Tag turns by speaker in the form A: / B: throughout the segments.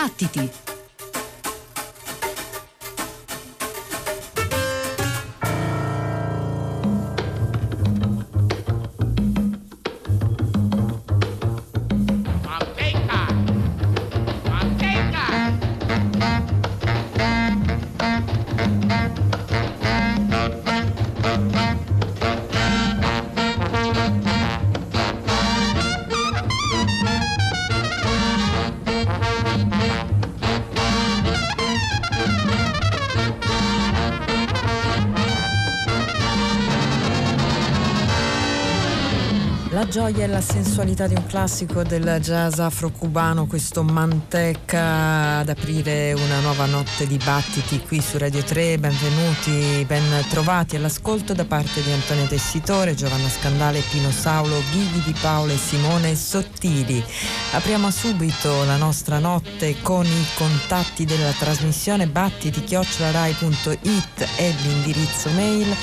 A: Battiti! Gioia e la sensualità di un classico del jazz afro-cubano, questo Manteca ad aprire una nuova notte di battiti qui su Radio 3. Benvenuti, ben trovati all'ascolto da parte di Antonio Tessitore, Giovanna Scandale, Pino Saulo, Ghighi di Paolo e Simone Sottili. Apriamo subito la nostra notte con i contatti della trasmissione battiti-rai.it e l'indirizzo mail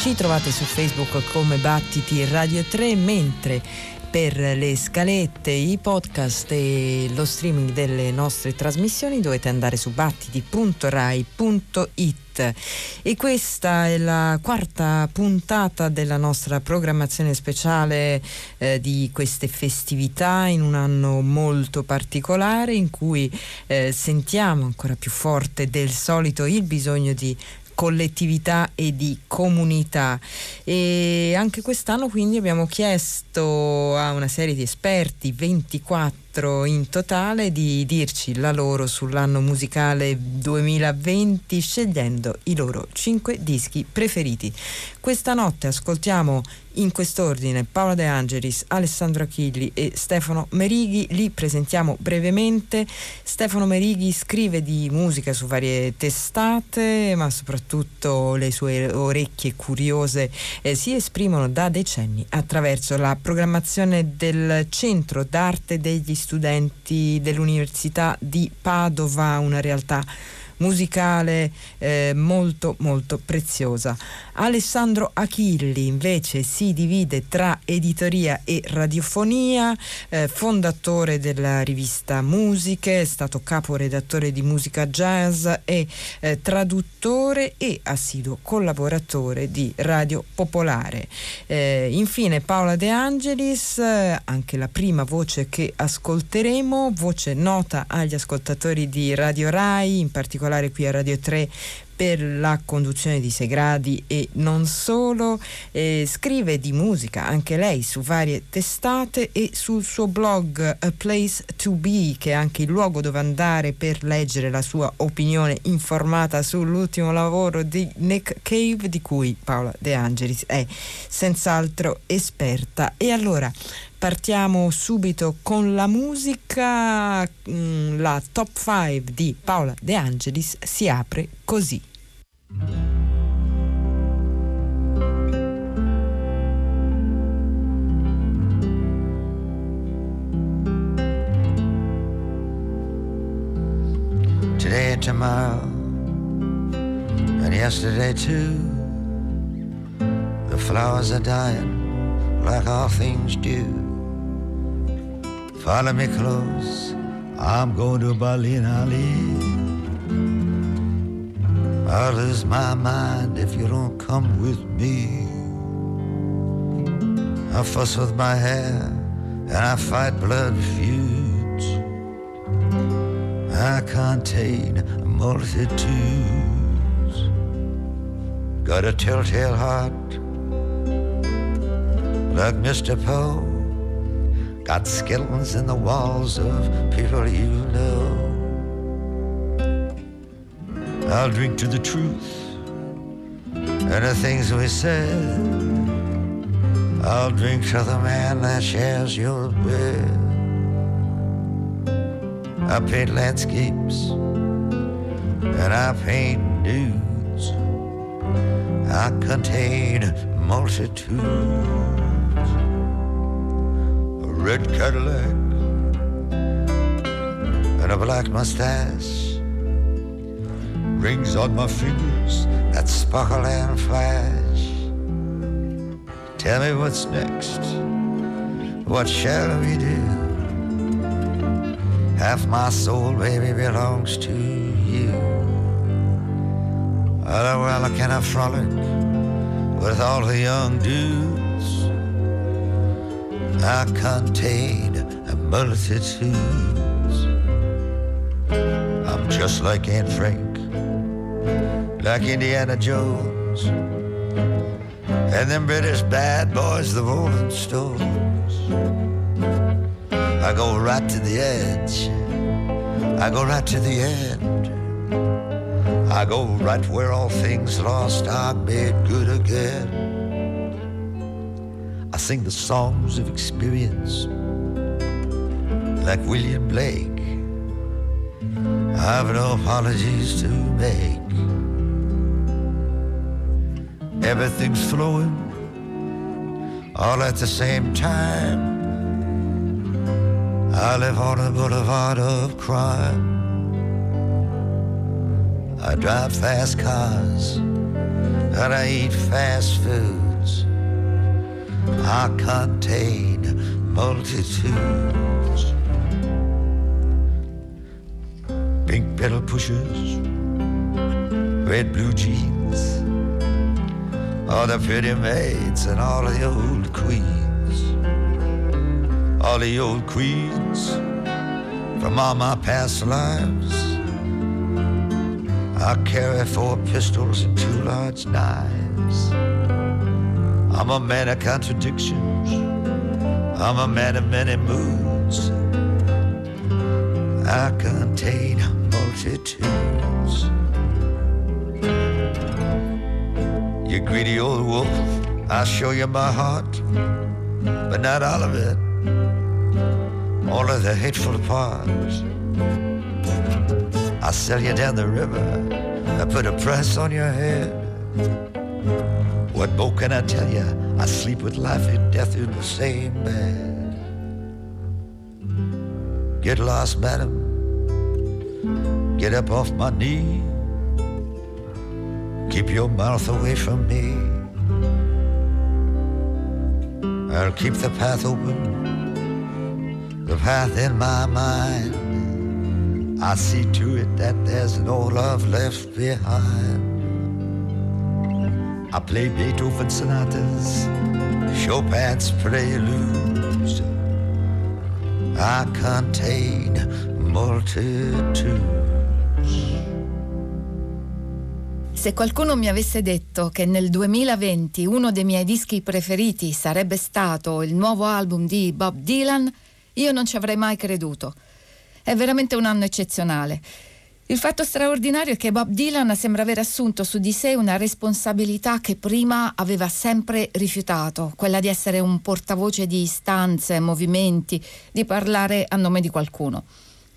A: ci trovate su Facebook come Battiti Radio 3, mentre per le scalette, i podcast e lo streaming delle nostre trasmissioni dovete andare su battiti.rai.it. E questa è la quarta puntata della nostra programmazione speciale eh, di queste festività in un anno molto particolare in cui eh, sentiamo ancora più forte del solito il bisogno di collettività e di comunità. E anche quest'anno quindi abbiamo chiesto a una serie di esperti, 24 quattro in totale di dirci la loro sull'anno musicale 2020 scegliendo i loro cinque dischi preferiti. Questa notte ascoltiamo in quest'ordine Paola De Angelis, Alessandro Achilli e Stefano Merighi. Li presentiamo brevemente. Stefano Merighi scrive di musica su varie testate, ma soprattutto le sue orecchie curiose eh, si esprimono da decenni attraverso la programmazione del Centro d'arte degli studenti dell'Università di Padova, una realtà musicale eh, molto molto preziosa. Alessandro Achilli invece si divide tra editoria e radiofonia, eh, fondatore della rivista Musiche, è stato caporedattore di musica jazz e eh, traduttore e assiduo collaboratore di Radio Popolare. Eh, infine Paola De Angelis, eh, anche la prima voce che ascolteremo, voce nota agli ascoltatori di Radio Rai, in particolare particolare qui a Radio 3 per la conduzione di Segradi e non solo, eh, scrive di musica anche lei su varie testate e sul suo blog A Place to Be, che è anche il luogo dove andare per leggere la sua opinione informata sull'ultimo lavoro di Nick Cave, di cui Paola De Angelis è senz'altro esperta. E allora partiamo subito con la musica, mm, la top 5 di Paola De Angelis si apre così. Today tomorrow, and yesterday too, the flowers are dying like all things do. Follow me close, I'm going to Berlin, Ali. I'll lose my mind if you don't come with me. I fuss with my hair and I fight blood feuds. I contain multitudes. Got a telltale heart like Mr. Poe. Got skeletons in the walls of people you know. I'll drink to the truth and the things we said. I'll drink to the man that shares your bed. I paint landscapes and I paint dudes. I contain multitudes. Red Cadillac and a black mustache rings on my fingers that sparkle and flash. Tell me what's next. What shall we do?
B: Half my soul, baby, belongs to you. Oh, well, can I frolic with all the young dudes? I contain a multitudes. I'm just like Aunt Frank, like Indiana Jones, and them British bad boys, the Rolling Stones. I go right to the edge. I go right to the end. I go right where all things lost are made good again sing the songs of experience like William Blake. I've no apologies to make. Everything's flowing all at the same time. I live on a boulevard of crime. I drive fast cars and I eat fast food. I contain multitudes. Pink pedal pushers, red blue jeans, all the pretty maids and all the old queens, all the old queens from all my past lives. I carry four pistols and two large knives. I'm a man of contradictions. I'm a man of many moods. I contain multitudes. You greedy old wolf, I'll show you my heart, but not all of it. All of the hateful parts. I'll sell you down the river. I put a price on your head. What more can I tell you? I sleep with life and death in the same bed. Get lost, madam. Get up off my knee. Keep your mouth away from me. I'll keep the path open, the path in my mind. I see to it that there's no love left behind. I play Beethoven sonatas, Chopin's preludes. I contain multitudes.
C: Se qualcuno mi avesse detto che nel 2020 uno dei miei dischi preferiti sarebbe stato il nuovo album di Bob Dylan, io non ci avrei mai creduto. È veramente un anno eccezionale. Il fatto straordinario è che Bob Dylan sembra aver assunto su di sé una responsabilità che prima aveva sempre rifiutato, quella di essere un portavoce di istanze, movimenti, di parlare a nome di qualcuno.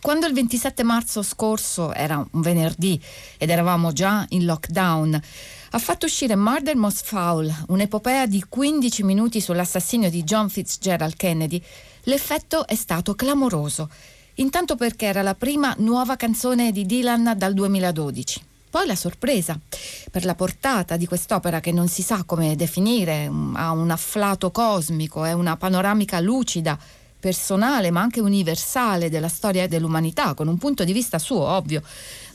C: Quando il 27 marzo scorso era un venerdì ed eravamo già in lockdown, ha fatto uscire Murder Most Foul, un'epopea di 15 minuti sull'assassinio di John Fitzgerald Kennedy, l'effetto è stato clamoroso Intanto perché era la prima nuova canzone di Dylan dal 2012. Poi la sorpresa per la portata di quest'opera che non si sa come definire, ha un afflato cosmico, è una panoramica lucida, personale ma anche universale della storia dell'umanità, con un punto di vista suo, ovvio,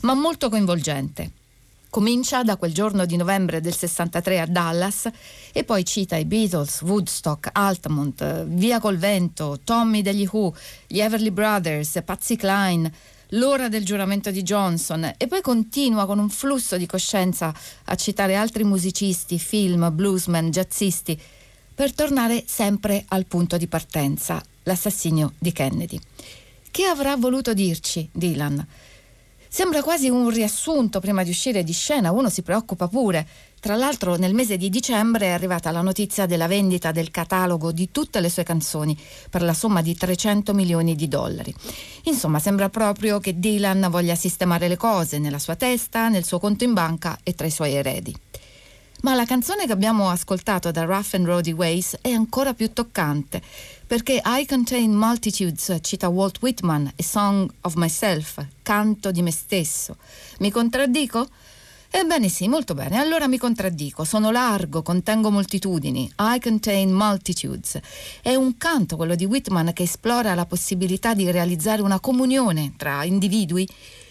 C: ma molto coinvolgente. Comincia da quel giorno di novembre del 63 a Dallas e poi cita i Beatles, Woodstock, Altamont, Via col vento, Tommy degli Who, gli Everly Brothers, Patsy Cline, l'ora del giuramento di Johnson e poi continua con un flusso di coscienza a citare altri musicisti, film, bluesmen, jazzisti, per tornare sempre al punto di partenza, l'assassinio di Kennedy. Che avrà voluto dirci Dylan? Sembra quasi un riassunto prima di uscire di scena, uno si preoccupa pure. Tra l'altro nel mese di dicembre è arrivata la notizia della vendita del catalogo di tutte le sue canzoni per la somma di 300 milioni di dollari. Insomma, sembra proprio che Dylan voglia sistemare le cose nella sua testa, nel suo conto in banca e tra i suoi eredi. Ma la canzone che abbiamo ascoltato da Rough and Roady Ways è ancora più toccante perché I Contain Multitudes cita Walt Whitman e Song of Myself, canto di me stesso. Mi contraddico? Ebbene sì, molto bene. Allora mi contraddico. Sono largo, contengo moltitudini. I contain multitudes. È un canto, quello di Whitman, che esplora la possibilità di realizzare una comunione tra individui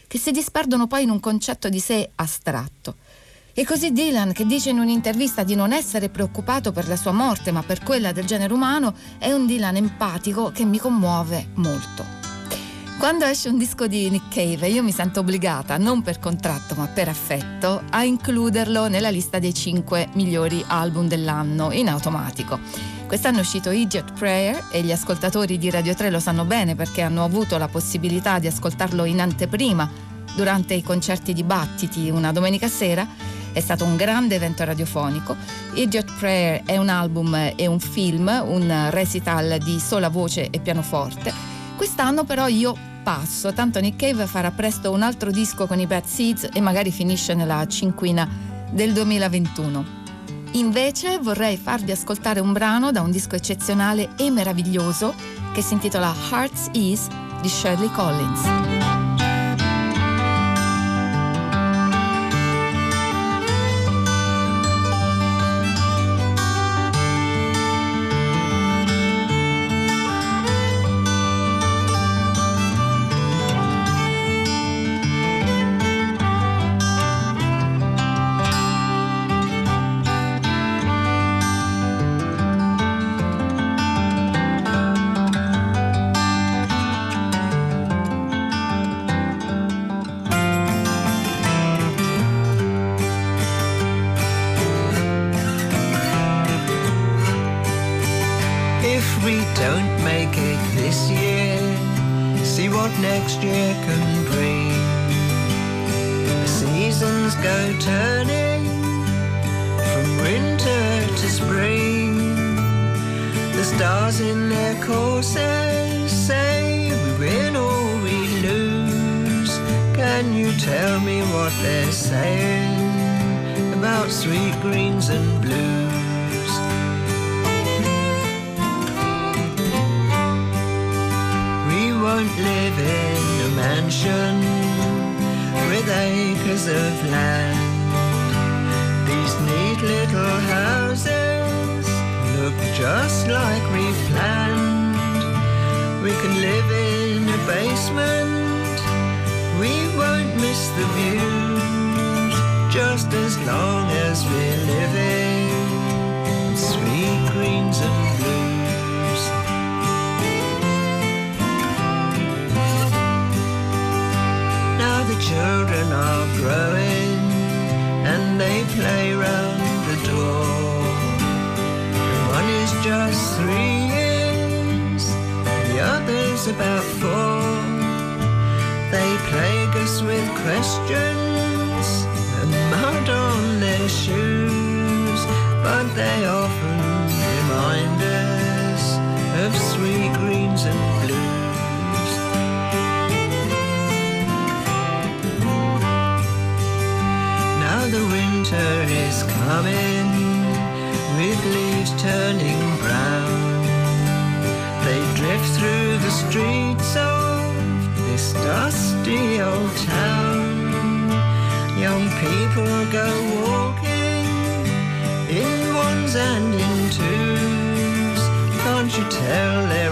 C: che si disperdono poi in un concetto di sé astratto. E così Dylan, che dice in un'intervista di non essere preoccupato per la sua morte ma per quella del genere umano, è un Dylan empatico che mi commuove molto. Quando esce un disco di Nick Cave io mi sento obbligata, non per contratto ma per affetto, a includerlo nella lista dei 5 migliori album dell'anno in automatico. Quest'anno è uscito Idiot Prayer e gli ascoltatori di Radio 3 lo sanno bene perché hanno avuto la possibilità di ascoltarlo in anteprima durante i concerti di Battiti una domenica sera. È stato un grande evento radiofonico. Idiot Prayer è un album e un film, un recital di sola voce e pianoforte. Quest'anno però io passo, tanto Nick Cave farà presto un altro disco con i Bad Seeds e magari finisce nella cinquina del 2021. Invece vorrei farvi ascoltare un brano da un disco eccezionale e meraviglioso che si intitola Heart's Ease di Shirley Collins.
D: acres of land. These neat little houses look just like we planned. We can live in a basement, we won't miss the views, just as long as we're living. Sweet greens and about four. They plague us with questions and mud on their shoes, but they often remind us of sweet greens and coming with leaves turning brown. They drift through the streets of this dusty old town. Young people go walking in ones and in twos. Can't you tell they're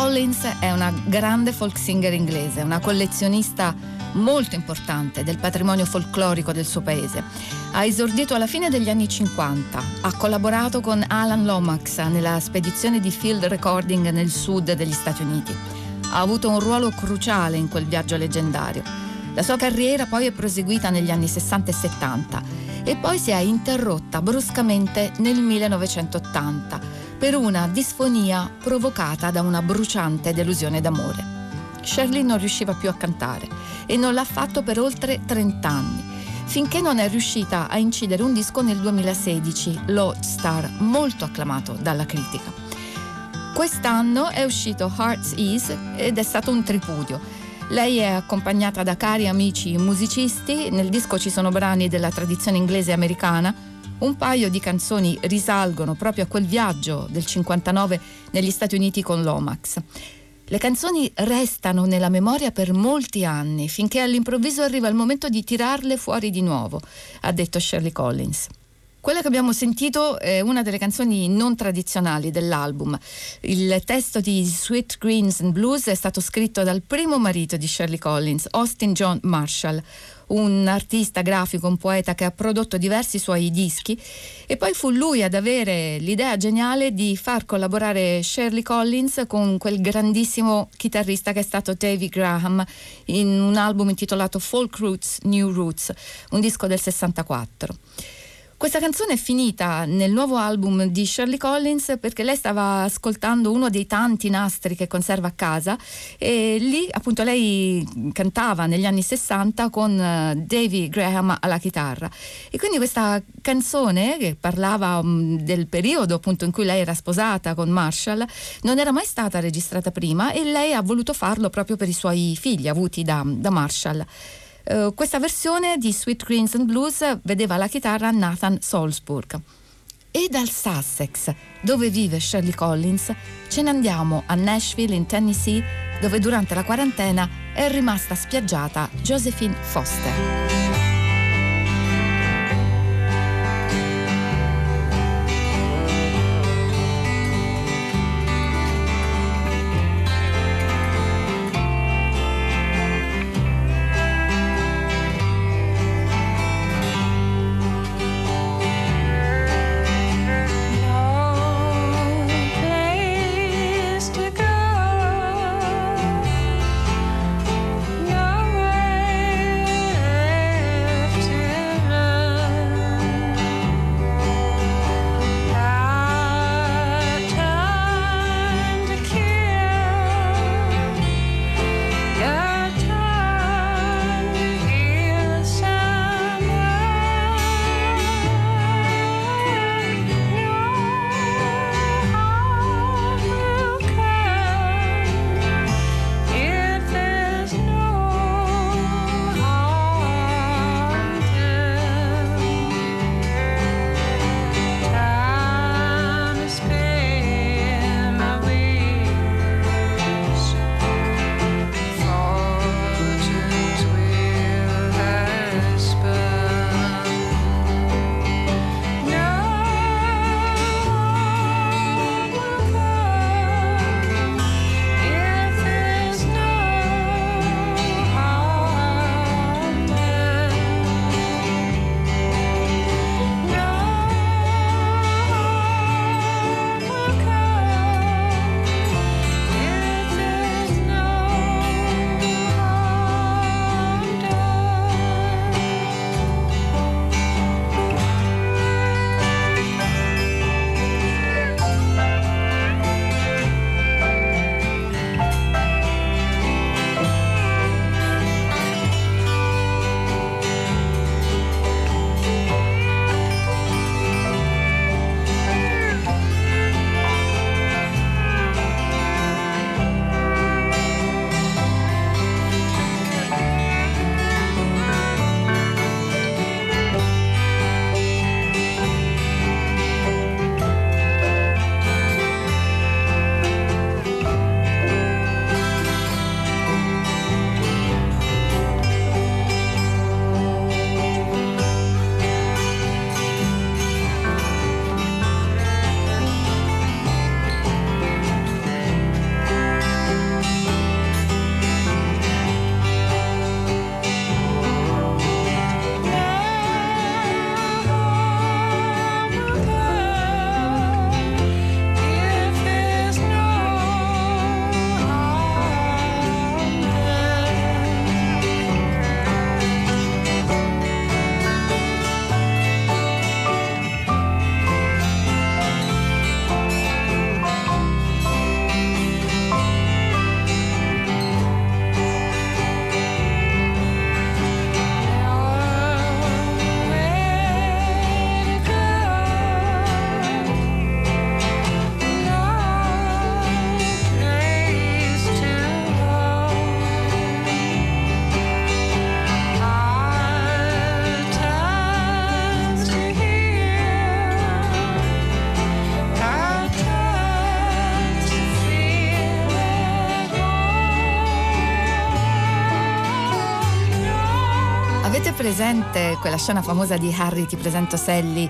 C: Collins è una grande folk singer inglese, una collezionista molto importante del patrimonio folclorico del suo paese. Ha esordito alla fine degli anni 50, ha collaborato con Alan Lomax nella spedizione di field recording nel sud degli Stati Uniti. Ha avuto un ruolo cruciale in quel viaggio leggendario. La sua carriera poi è proseguita negli anni 60 e 70 e poi si è interrotta bruscamente nel 1980 per una disfonia provocata da una bruciante delusione d'amore. Shirley non riusciva più a cantare e non l'ha fatto per oltre 30 anni, finché non è riuscita a incidere un disco nel 2016, Lodestar, molto acclamato dalla critica. Quest'anno è uscito Heart's Ease ed è stato un tripudio. Lei è accompagnata da cari amici musicisti, nel disco ci sono brani della tradizione inglese e americana, un paio di canzoni risalgono proprio a quel viaggio del 59 negli Stati Uniti con l'Omax. Le canzoni restano nella memoria per molti anni, finché all'improvviso arriva il momento di tirarle fuori di nuovo, ha detto Shirley Collins. Quella che abbiamo sentito è una delle canzoni non tradizionali dell'album. Il testo di Sweet Greens and Blues è stato scritto dal primo marito di Shirley Collins, Austin John Marshall, un artista grafico, un poeta che ha prodotto diversi suoi dischi e poi fu lui ad avere l'idea geniale di far collaborare Shirley Collins con quel grandissimo chitarrista che è stato David Graham in un album intitolato Folk Roots, New Roots, un disco del 64. Questa canzone è finita nel nuovo album di Shirley Collins perché lei stava ascoltando uno dei tanti nastri che conserva a casa e lì appunto lei cantava negli anni 60 con eh, Davy Graham alla chitarra e quindi questa canzone che parlava um, del periodo appunto in cui lei era sposata con Marshall non era mai stata registrata prima e lei ha voluto farlo proprio per i suoi figli avuti da, da Marshall. Uh, questa versione di Sweet Greens and Blues vedeva la chitarra Nathan Salzburg. E dal Sussex, dove vive Shirley Collins, ce ne andiamo a Nashville in Tennessee, dove durante la quarantena è rimasta spiaggiata Josephine Foster. Presente quella scena famosa di Harry ti presento Sally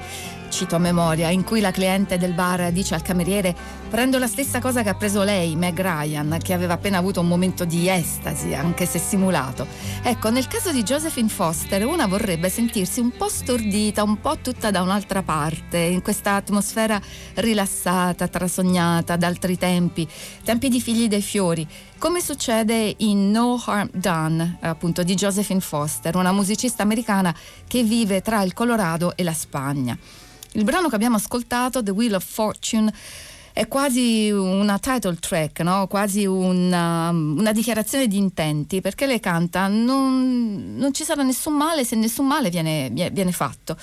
C: cito a memoria, in cui la cliente del bar dice al cameriere prendo la stessa cosa che ha preso lei, Meg Ryan, che aveva appena avuto un momento di estasi, anche se simulato. Ecco, nel caso di Josephine Foster, una vorrebbe sentirsi un po' stordita, un po' tutta da un'altra parte, in questa atmosfera rilassata, trasognata d'altri tempi, tempi di figli dei fiori, come succede in No Harm Done, appunto di Josephine Foster, una musicista americana che vive tra il Colorado e la Spagna. Il brano che abbiamo ascoltato, The Wheel of Fortune, è quasi una title track, no? quasi una, una, dichiarazione di intenti, perché lei canta non, non, ci sarà nessun male se nessun male viene, viene fatto.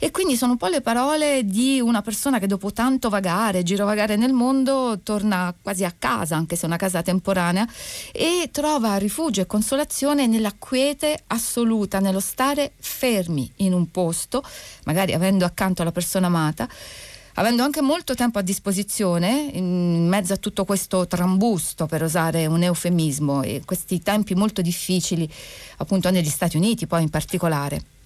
C: E quindi sono un po' le parole di una persona che dopo tanto vagare, girovagare nel mondo, torna quasi a casa, anche se è una casa temporanea, e trova rifugio e consolazione nella quiete assoluta, nello stare fermi in un posto, magari avendo accanto la persona amata avendo anche molto tempo a disposizione in mezzo a tutto questo trambusto, per usare un eufemismo, e questi tempi molto difficili appunto negli Stati Uniti poi in particolare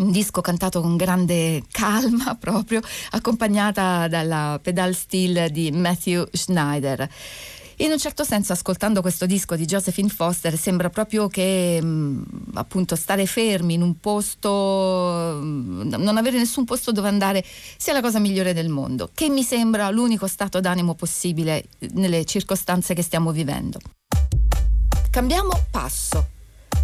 C: un disco cantato con grande calma proprio, accompagnata dalla pedal steel di Matthew Schneider. In un certo senso, ascoltando questo disco di Josephine Foster, sembra proprio che mh, mm, appunto stare fermi in un posto, mh, mm, non avere nessun posto dove andare, sia la cosa migliore del mondo, che mi sembra l'unico stato d'animo possibile nelle circostanze che stiamo vivendo. Cambiamo passo.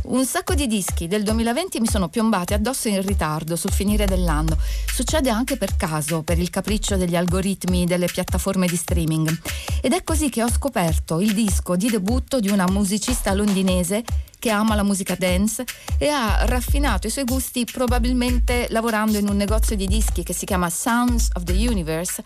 C: Un sacco di dischi del 2020 mi sono piombati addosso in ritardo sul finire dell'anno. Succede anche per caso, per il capriccio degli algoritmi delle piattaforme di streaming. Ed è così che ho scoperto il disco di debutto di una musicista londinese che ama la musica dance e ha raffinato i suoi gusti probabilmente lavorando in un negozio di dischi che si chiama Sounds of the Universe,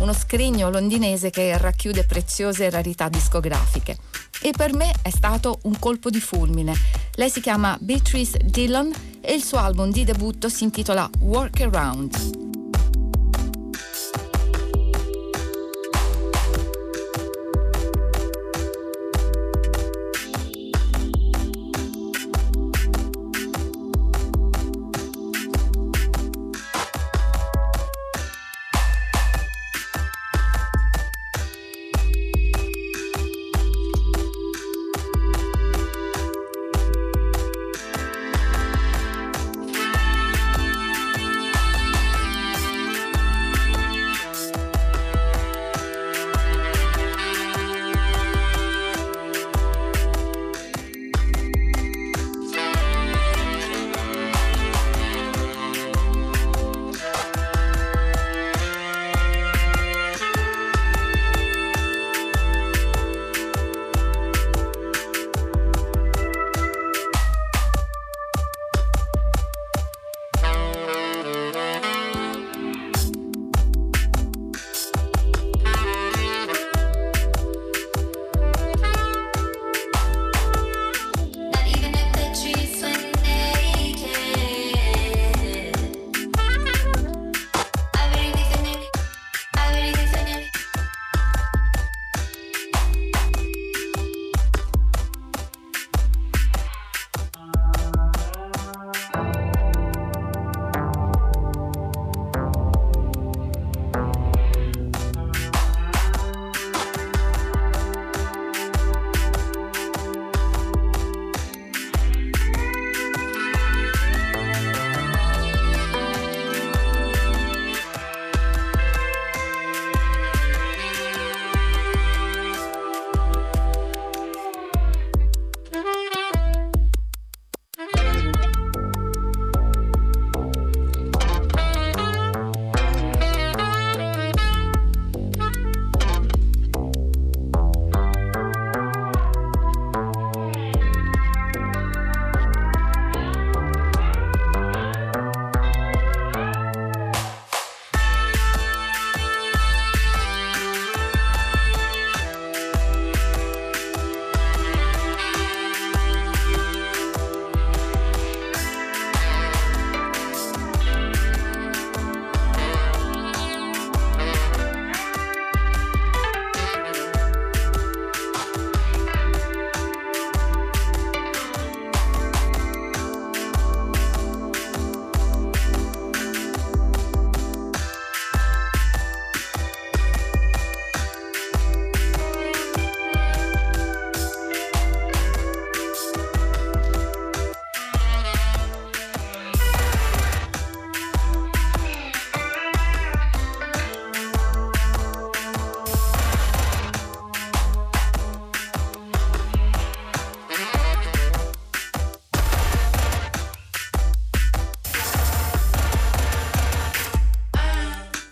C: uno scrigno londinese che racchiude preziose rarità discografiche e per me è stato un colpo di fulmine. Lei si chiama Beatrice Dillon e il suo album di debutto si intitola Workaround.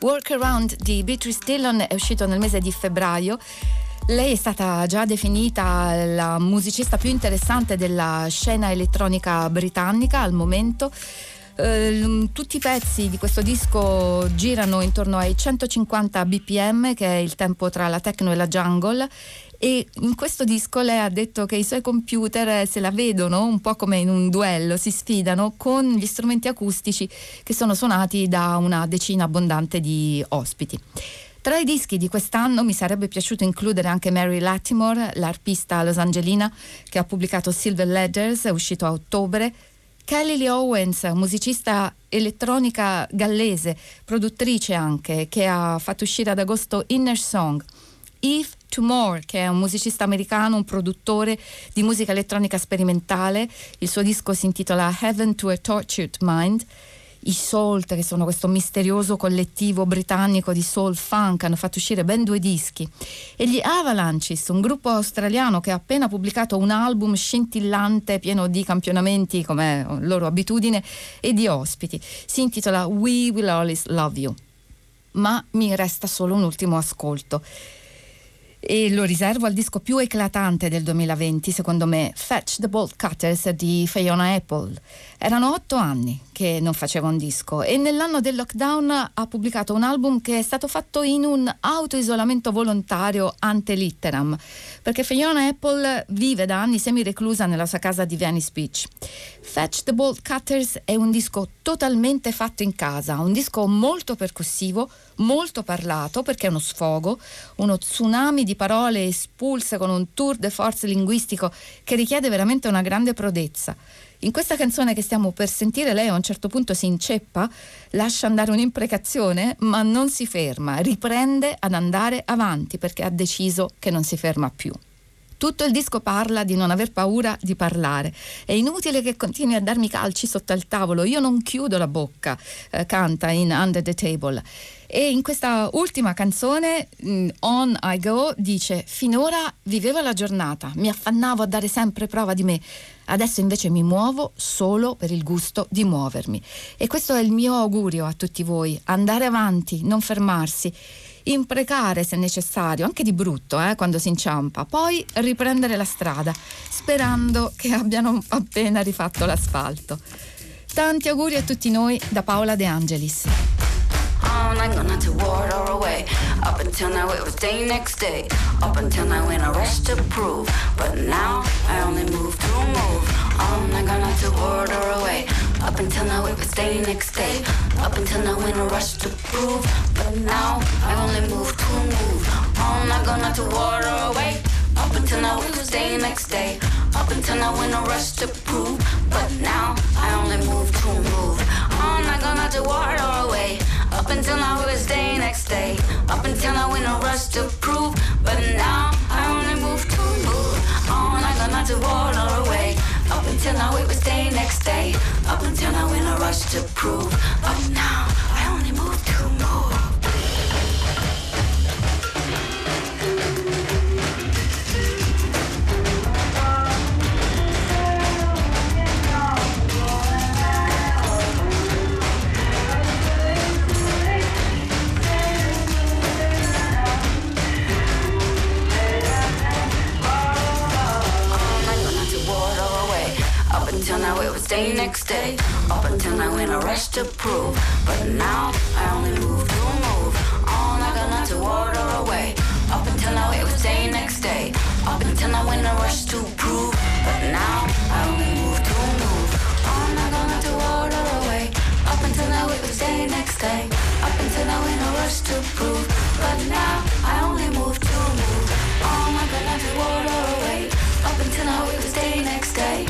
C: Workaround di Beatrice Dillon è uscito nel mese di febbraio. Lei è stata già definita la musicista più interessante della scena elettronica britannica al momento. Uh, tutti i pezzi di questo disco girano intorno ai 150 bpm, che è il tempo tra la techno e la jungle, e in questo disco lei ha detto che i suoi computer se la vedono un po' come in un duello, si sfidano con gli strumenti acustici che sono suonati da una decina abbondante di ospiti. Tra i dischi di quest'anno mi sarebbe piaciuto includere anche Mary Latimore, l'arpista losangelina che ha pubblicato Silver Letters, è uscito a ottobre, Kelly Lee Owens, musicista elettronica gallese, produttrice anche, che ha fatto uscire ad agosto Inner Song. Eve Tomorrow, che è un musicista americano, un produttore di musica elettronica sperimentale. Il suo disco si intitola Heaven to a Tortured Mind. I Salt, che sono questo misterioso collettivo britannico di soul funk, hanno fatto uscire ben due dischi. E gli Avalanches, un gruppo australiano che ha appena pubblicato un album scintillante, pieno di campionamenti, come loro abitudine, e di ospiti. Si intitola We Will Always Love You. Ma mi resta solo un ultimo ascolto e lo riservo al disco più eclatante del 2020, secondo me, Fetch the Bolt Cutters di Fiona Apple. Erano otto anni che non faceva un disco e nell'anno del lockdown ha pubblicato un album che è stato fatto in un autoisolamento volontario ante litteram, perché Fiona Apple vive da anni semi-reclusa nella sua casa di Venice Beach. Fetch the Bolt Cutters è un disco totalmente fatto in casa, un disco molto percussivo, molto parlato perché è uno sfogo, uno tsunami di parole espulse con un tour de force linguistico che richiede veramente una grande prodezza. In questa canzone che stiamo per sentire lei a un certo punto si inceppa, lascia andare un'imprecazione, ma non si ferma, riprende ad andare avanti perché ha deciso che non si ferma più. Tutto il disco parla di non aver paura di parlare. È inutile che continui a darmi calci sotto al tavolo, io non chiudo la bocca, eh, canta in Under the Table. E in questa ultima canzone, mm, On I Go, dice: Finora vivevo la giornata, mi affannavo a dare sempre prova di me. Adesso invece mi muovo solo per il gusto di muovermi. E questo è il mio augurio a tutti voi: andare avanti, non fermarsi imprecare se necessario, anche di brutto eh, quando si inciampa, poi riprendere la strada, sperando che abbiano appena rifatto l'asfalto. Tanti auguri a tutti noi da Paola De Angelis. I'm not gonna to ward or away. Up until now it was day next day. Up until now in a rush to prove. But now I only move to move. I'm not gonna to ward or away. Up until now it was day next day. Up until now in a rush to prove. But now I only move to move. I'm not gonna to ward or away. Up until now it was day next day. Up until now in a rush to prove. But now I only move to move. I'm not gonna to ward or away. Up until now it was day next day. Up until now in a rush to prove. But now I only move to move. On I got not to water away. Up until now it was day next day. Up until now in a rush to prove. But now I only move to move. Day next day. Up until now in a rush to prove. But now I only move to move. On I got to water away. Up until now it was day next day. Up until now in a rush to prove. But now I only move to move. On I got to water away. Up until now it was day next day. Up until now in a rush to prove. But now I only move to move. On I got to water away. Up until now it was day next day.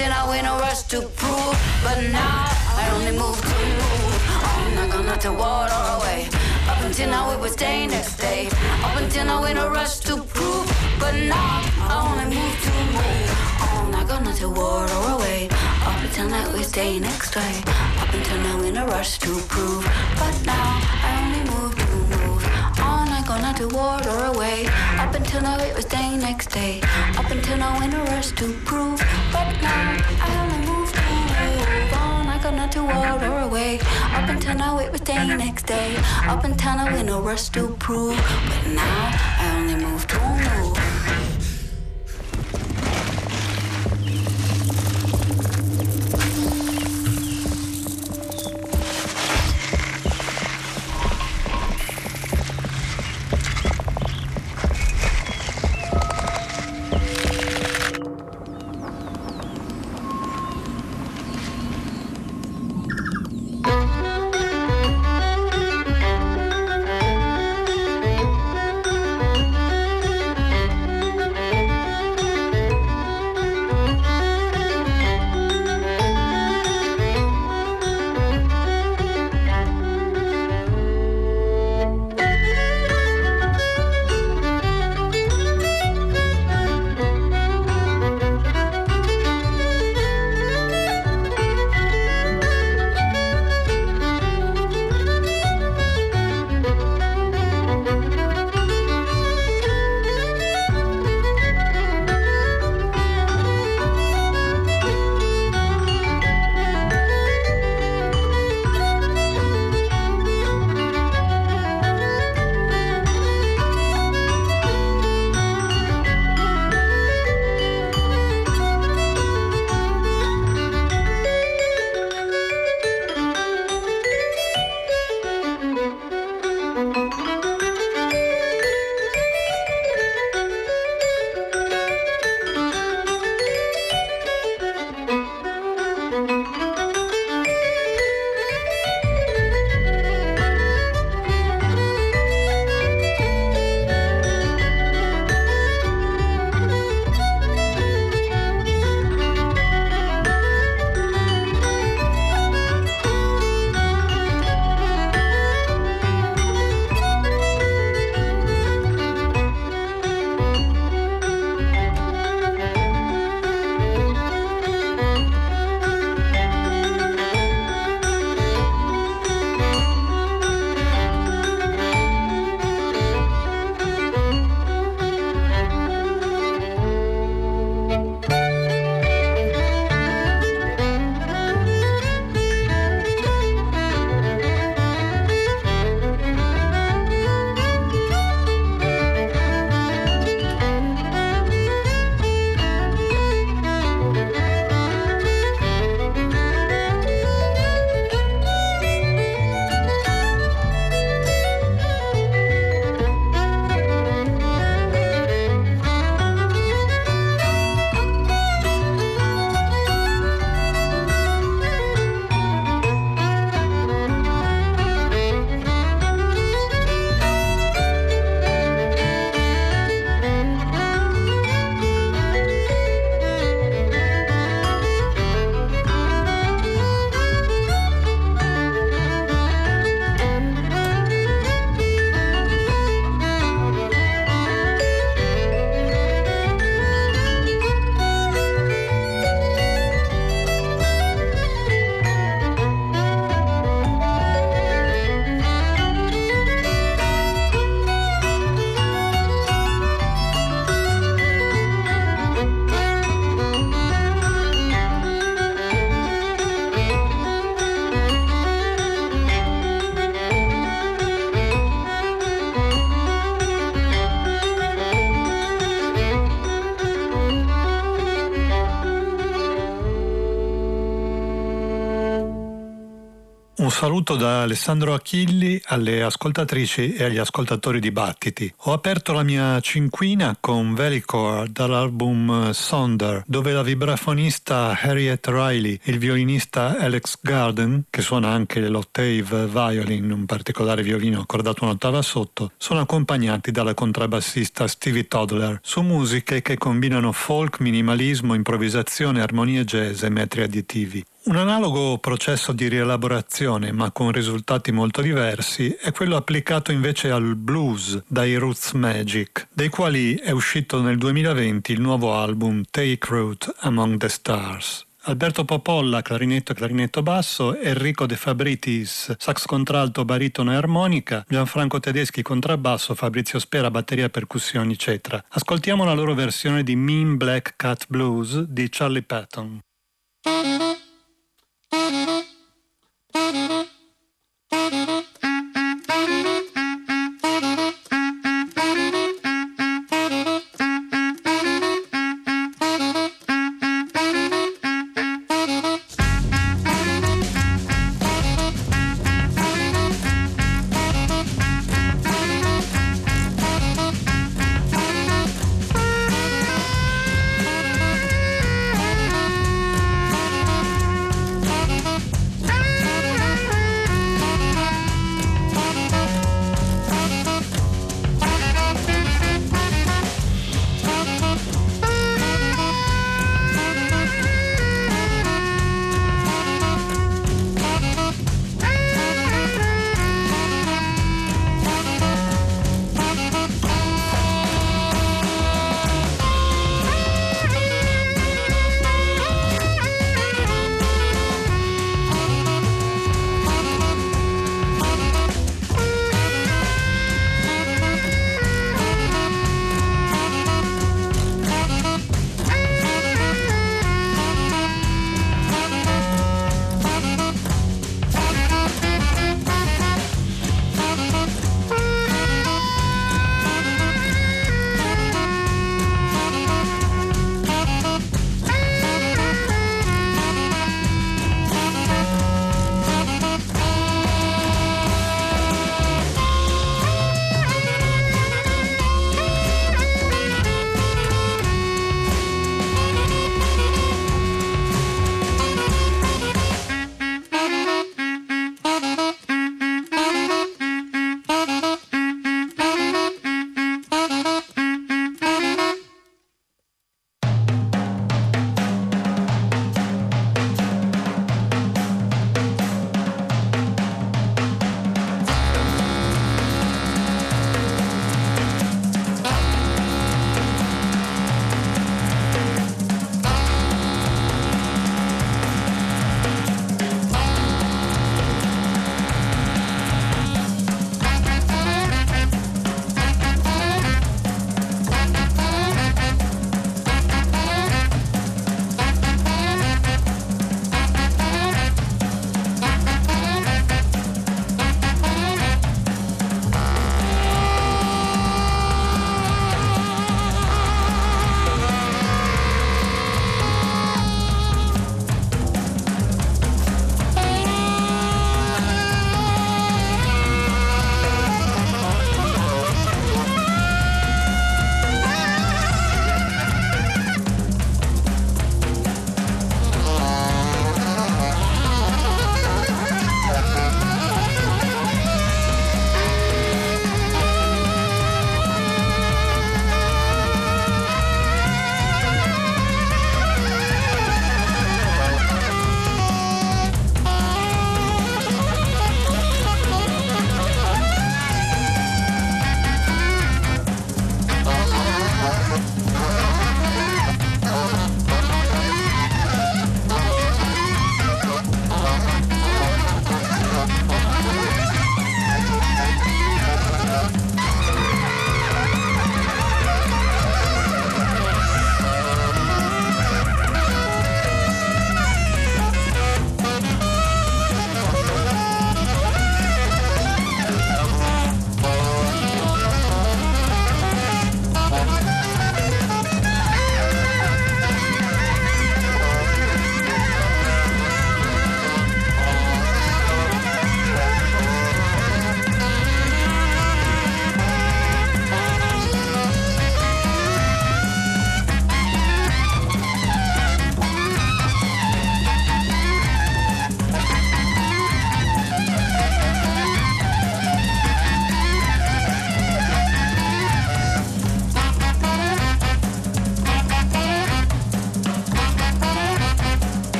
C: Until now in a rush to prove. But now I only move to move. I'm
E: not gonna to water away. Up until now it was day next day. Up until now in a rush to prove, but now I only move to move. I'm not gonna to water away. Up until now it was day next day. Up until now in a rush to prove, but now I only move. Not gonna to water away. Up until now it was day next day. Up until now in a rush to prove, but now I only move to move. Oh, not gonna to water away. Up until now it was day next day. Up until now in a rush to prove, but now I only move to move.
F: Saluto da Alessandro Achilli alle ascoltatrici e agli ascoltatori di Battiti. Ho aperto la mia cinquina con Velicore dall'album Sonder, dove la vibrafonista Harriet Riley e il violinista Alex Garden, che suona anche l'octave violin, un particolare violino accordato un'ottava sotto, sono accompagnati dalla contrabbassista Stevie Toddler su musiche che combinano folk, minimalismo, improvvisazione, armonia jazz e metri additivi. Un analogo processo di rielaborazione, ma con risultati molto diversi, è quello applicato invece al blues dai Roots Magic, dei quali è uscito nel 2020 il nuovo album Take Root Among the Stars. Alberto Popolla, clarinetto e clarinetto basso, Enrico De Fabritis, sax contralto, baritono e armonica, Gianfranco Tedeschi contrabbasso, Fabrizio Spera batteria, percussioni, eccetera. Ascoltiamo la loro versione di Mean Black Cat Blues di Charlie Patton.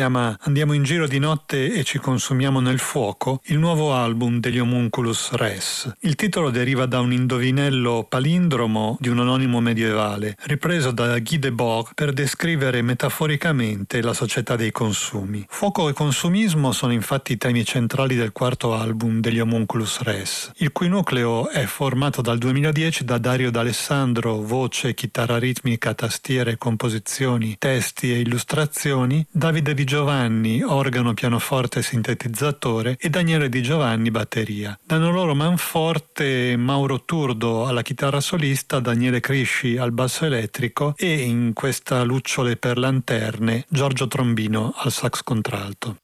F: Chiama Andiamo in giro di notte e ci consumiamo nel fuoco, il nuovo album degli Homunculus Res. Il titolo deriva da un indovinello palindromo di un anonimo medievale, ripreso da Guy Debord per descrivere metaforicamente la società dei consumi. Fuoco e consumismo sono infatti i temi centrali del quarto album degli Homunculus Res, il cui nucleo è formato dal 2010 da Dario D'Alessandro, voce, chitarra ritmica, tastiere, composizioni, testi e illustrazioni, Davide Di Giovanni, organo, pianoforte e sintetizzatore e Daniele Di Giovanni, batteria. Danno loro manforte Mauro Turdo alla chitarra solista, Daniele Crisci al basso elettrico e in questa lucciole per lanterne Giorgio Trombino al sax contralto.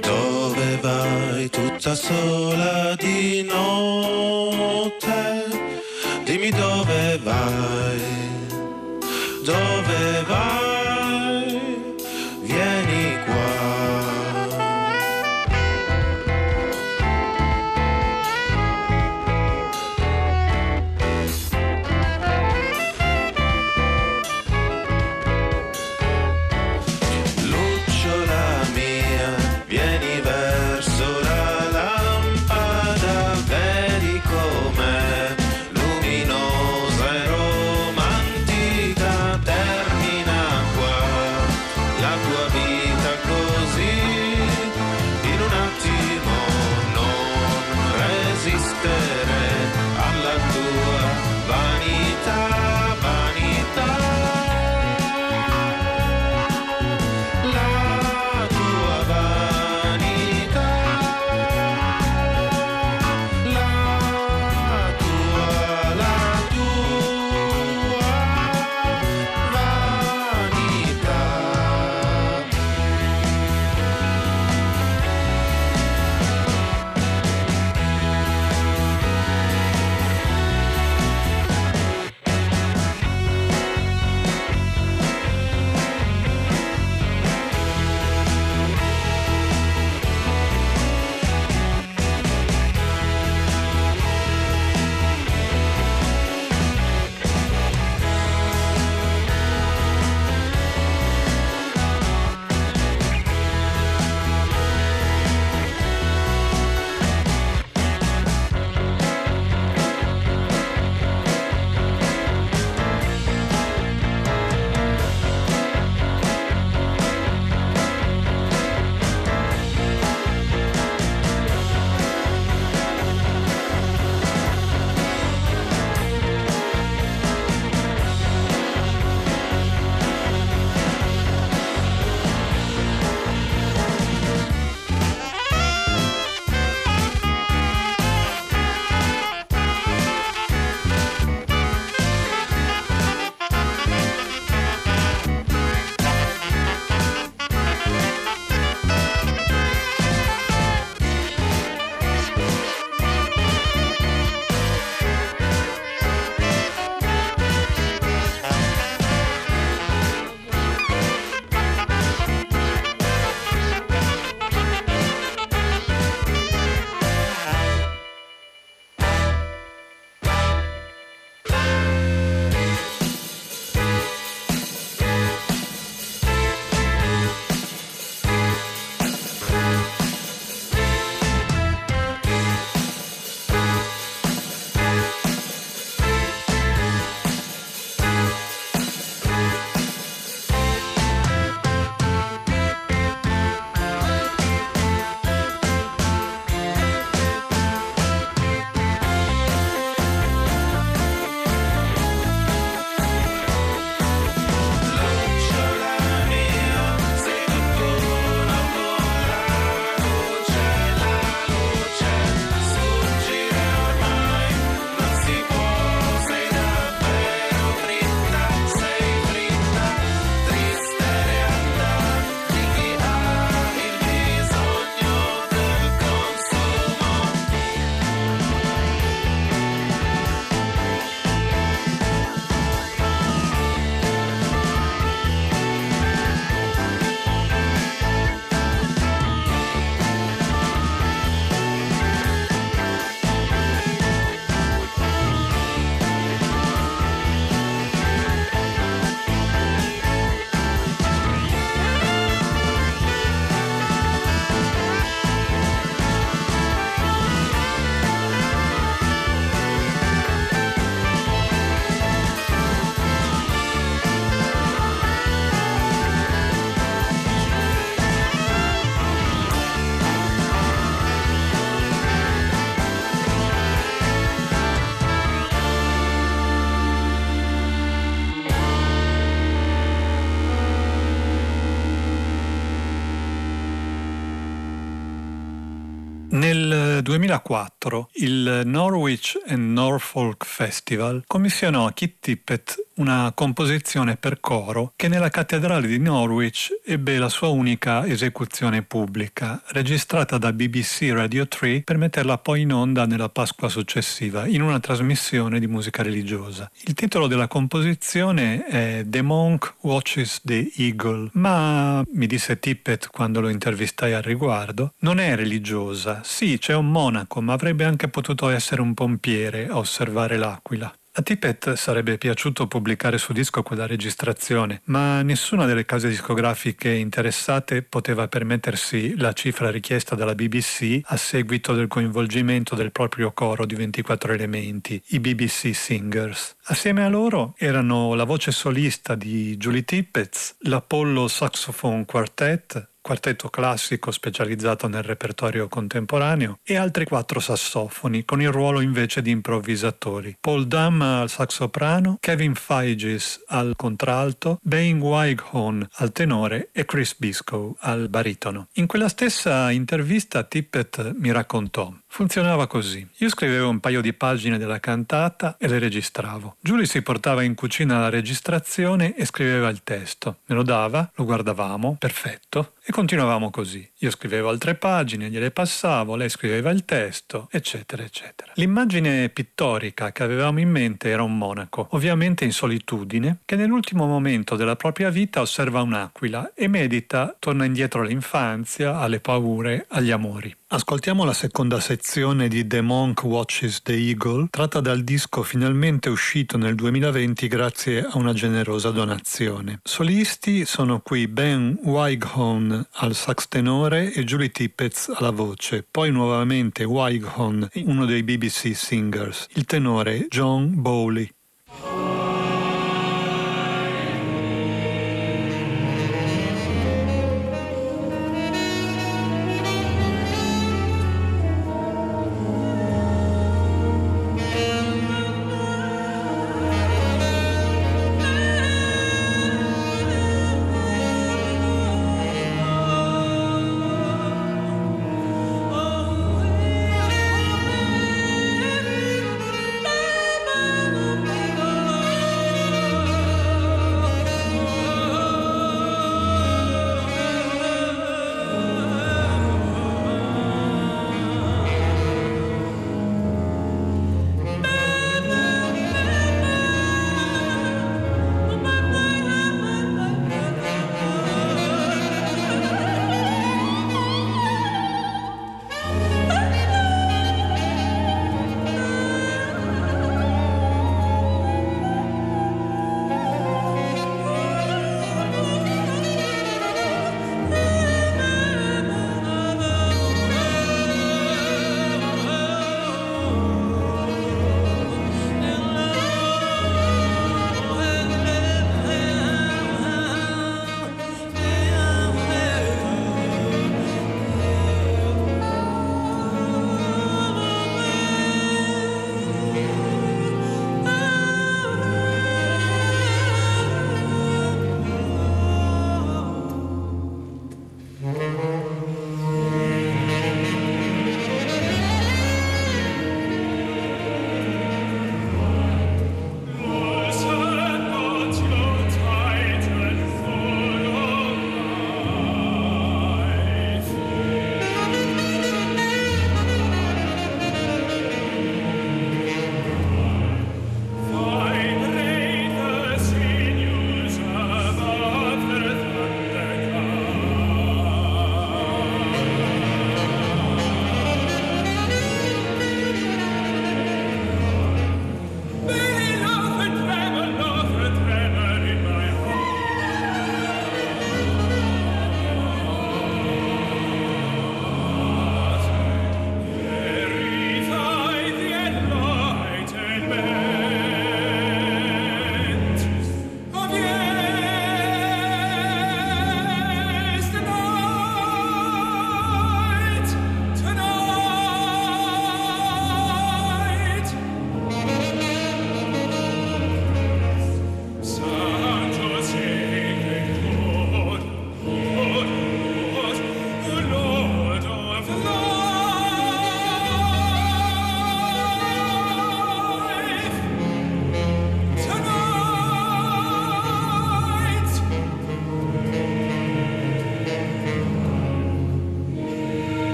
G: Dove vai tutta sola di notte? Dimmi dove vai, dove vai,
F: 2004 il Norwich and Norfolk Festival commissionò a Kit Tippett una composizione per coro che nella cattedrale di Norwich ebbe la sua unica esecuzione pubblica, registrata da BBC Radio 3 per metterla poi in onda nella Pasqua successiva, in una trasmissione di musica religiosa. Il titolo della composizione è The Monk Watches the Eagle, ma mi disse Tippett quando lo intervistai al riguardo, non è religiosa. Sì, c'è un monaco, ma avrebbe anche potuto essere un pompiere a osservare l'aquila. A Tippett sarebbe piaciuto pubblicare su disco quella registrazione, ma nessuna delle case discografiche interessate poteva permettersi la cifra richiesta dalla BBC a seguito del coinvolgimento del proprio coro di 24 elementi, i BBC Singers. Assieme a loro erano la voce solista di Julie Tippett, l'Apollo Saxophone Quartet, quartetto classico specializzato nel repertorio contemporaneo, e altri quattro sassofoni, con il ruolo invece di improvvisatori. Paul Damm al saxoprano, Kevin Feiges al contralto, Bain Wighorn al tenore e Chris Biscoe al baritono. In quella stessa intervista Tippett mi raccontò Funzionava così. Io scrivevo un paio di pagine della cantata e le registravo. Julie si portava in cucina la registrazione e scriveva il testo. Me lo dava, lo guardavamo, perfetto, e continuavamo così. Io scrivevo altre pagine, gliele passavo, lei scriveva il testo, eccetera, eccetera. L'immagine pittorica che avevamo in mente era un monaco, ovviamente in solitudine, che nell'ultimo momento della propria vita osserva un'aquila e medita, torna indietro all'infanzia, alle paure, agli amori. Ascoltiamo la seconda sezione di The Monk Watches the Eagle, tratta dal disco finalmente uscito nel 2020 grazie a una generosa donazione. Solisti sono qui Ben Wighorn al sax tenore e Julie Tippett alla voce, poi nuovamente Wighorn, uno dei BBC Singers, il tenore John Bowley.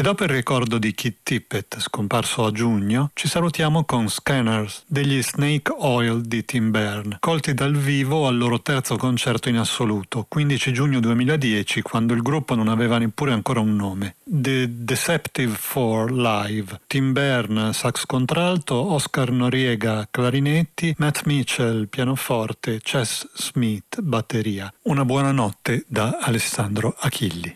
F: E dopo il ricordo di Kit Tippett, scomparso a giugno, ci salutiamo con Scanners degli Snake Oil di Tim Byrne, colti dal vivo al loro terzo concerto in assoluto, 15 giugno 2010, quando il gruppo non aveva neppure ancora un nome. The Deceptive Four Live. Tim Byrne, sax contralto, Oscar Noriega, clarinetti, Matt Mitchell, pianoforte, Chess Smith, batteria. Una buona notte da Alessandro Achilli.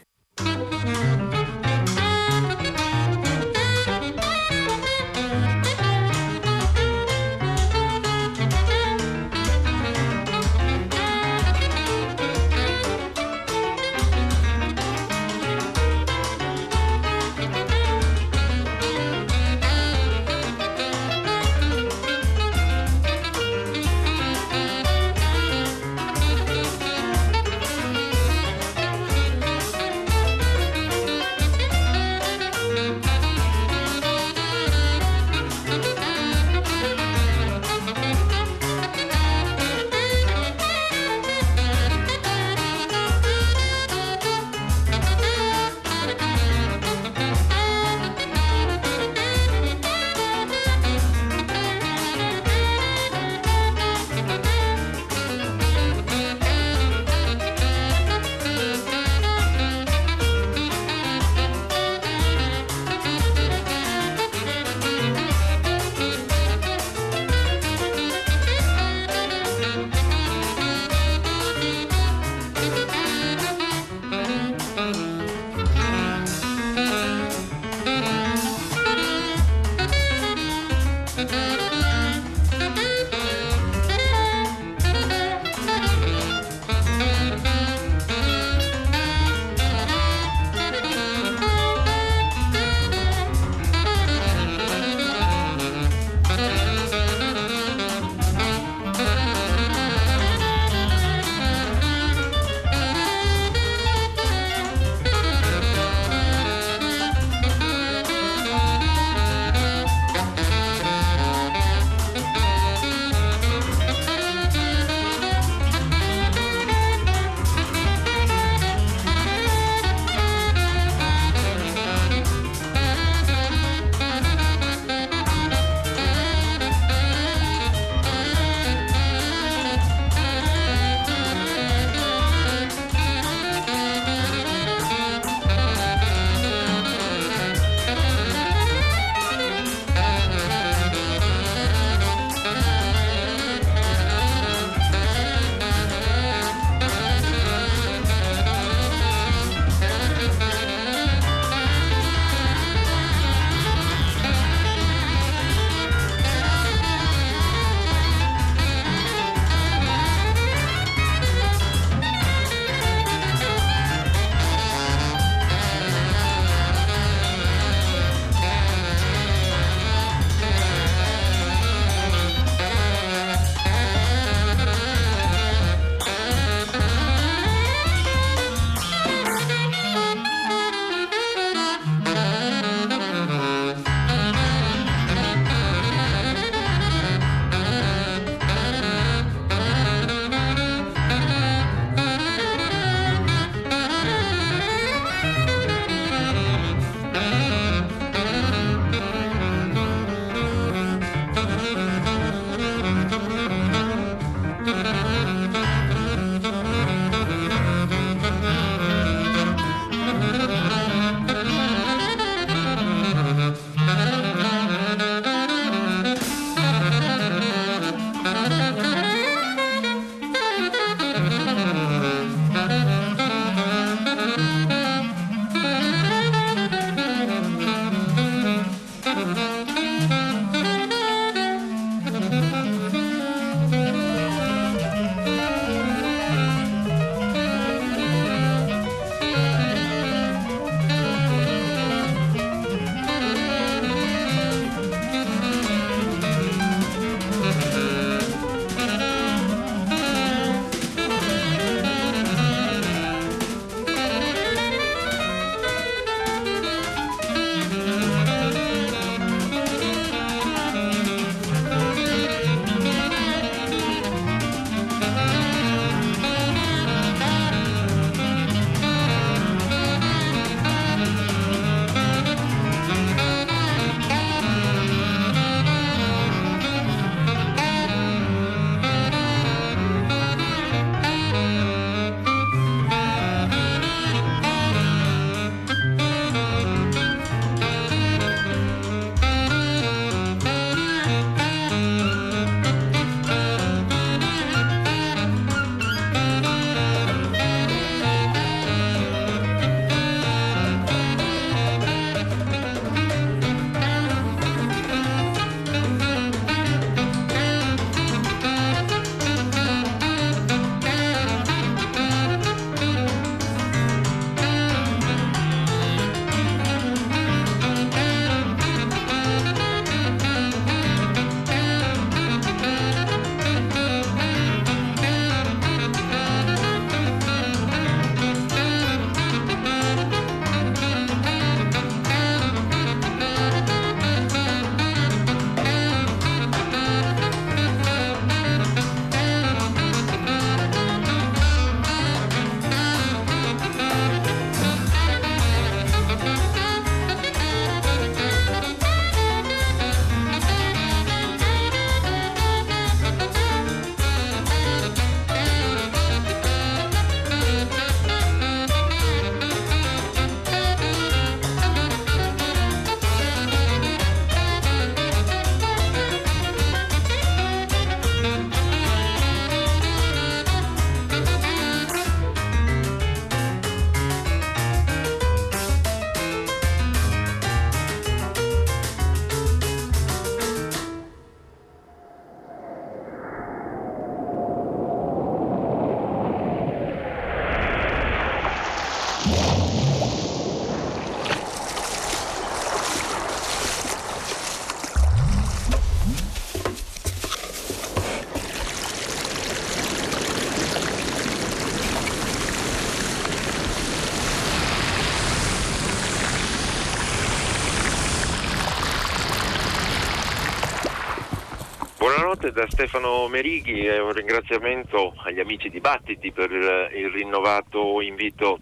H: Buonanotte da Stefano Merighi e un ringraziamento agli amici di Battiti per il rinnovato invito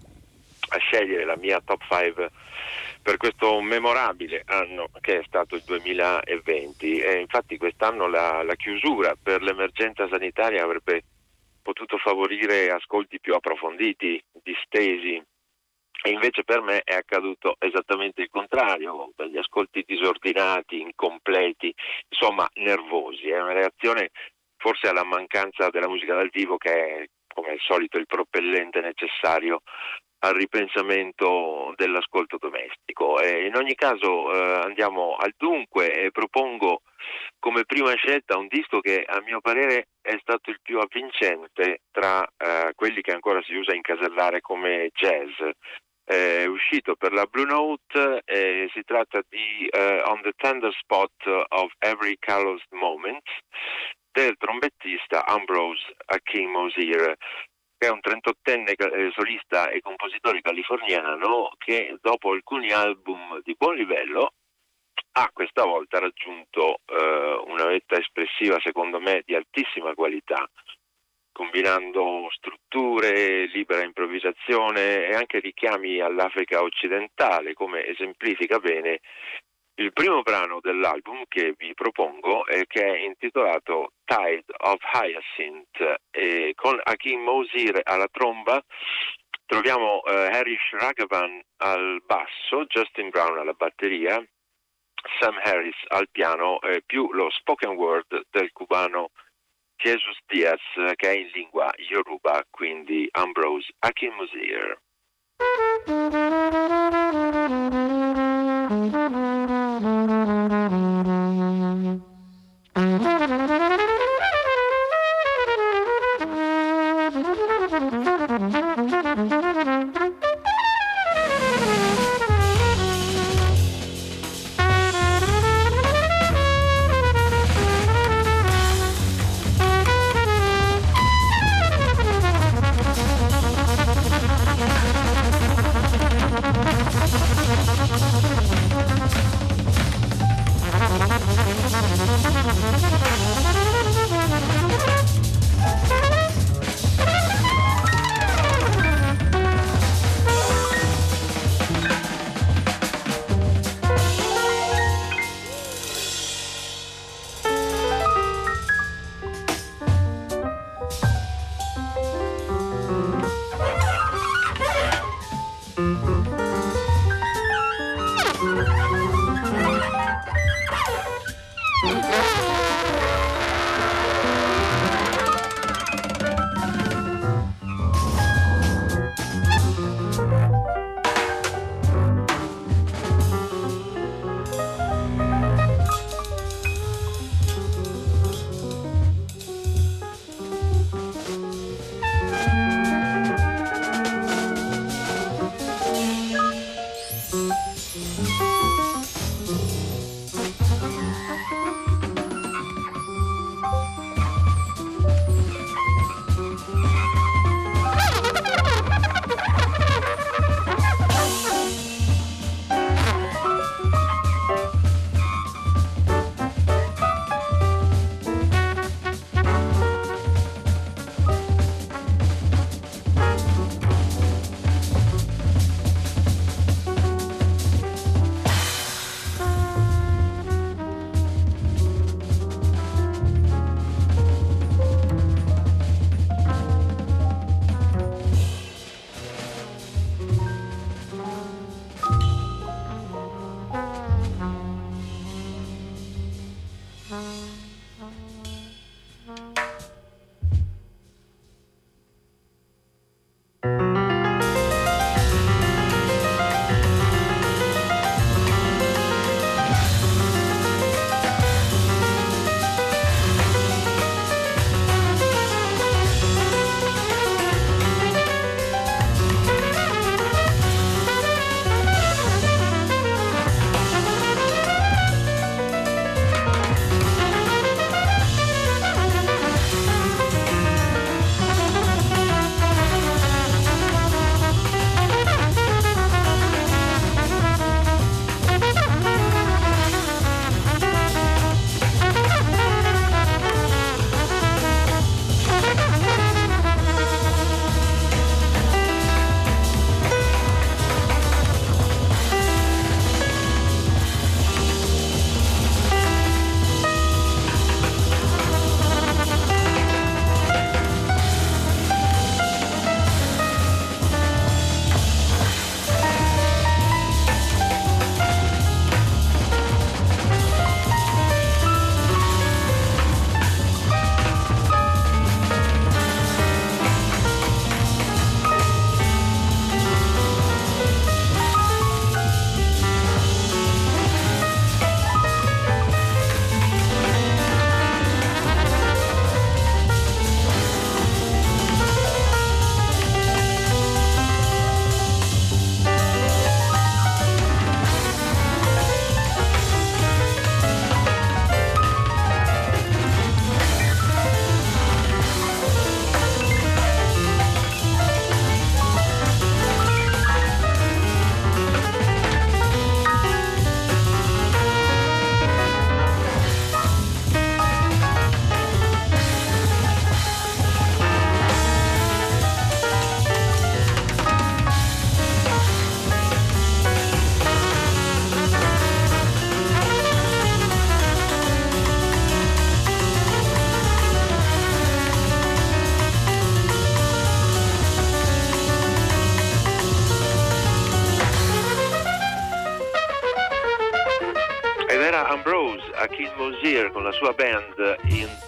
H: a scegliere la mia top 5 per questo memorabile anno che è stato il 2020 e infatti quest'anno la, la chiusura per l'emergenza sanitaria avrebbe potuto favorire ascolti più approfonditi, distesi, e invece per me è accaduto esattamente il contrario, degli ascolti disordinati, incompleti, insomma nervosi. È una reazione forse alla mancanza della musica dal vivo che è come al solito il propellente necessario al ripensamento dell'ascolto domestico. E in ogni caso eh, andiamo al dunque e propongo come prima scelta un disco che a mio parere è stato il più avvincente tra eh, quelli che ancora si usa incasellare come jazz. È uscito per la Blue Note e si tratta di uh, On the Tender Spot of Every Callous Moment del trombettista Ambrose Akim Mosier che è un 38enne eh, solista e compositore californiano che dopo alcuni album di buon livello ha questa volta raggiunto eh, una vetta espressiva secondo me di altissima qualità combinando strutture, libera improvvisazione e anche richiami all'Africa occidentale, come esemplifica bene il primo brano dell'album che vi propongo è che è intitolato Tide of Hyacinth. E con Akim Mosir alla tromba troviamo eh, Harish Raghavan al basso, Justin Brown alla batteria, Sam Harris al piano e più lo spoken word del cubano Jesus Diaz che è in lingua Yoruba, quindi Ambrose Akim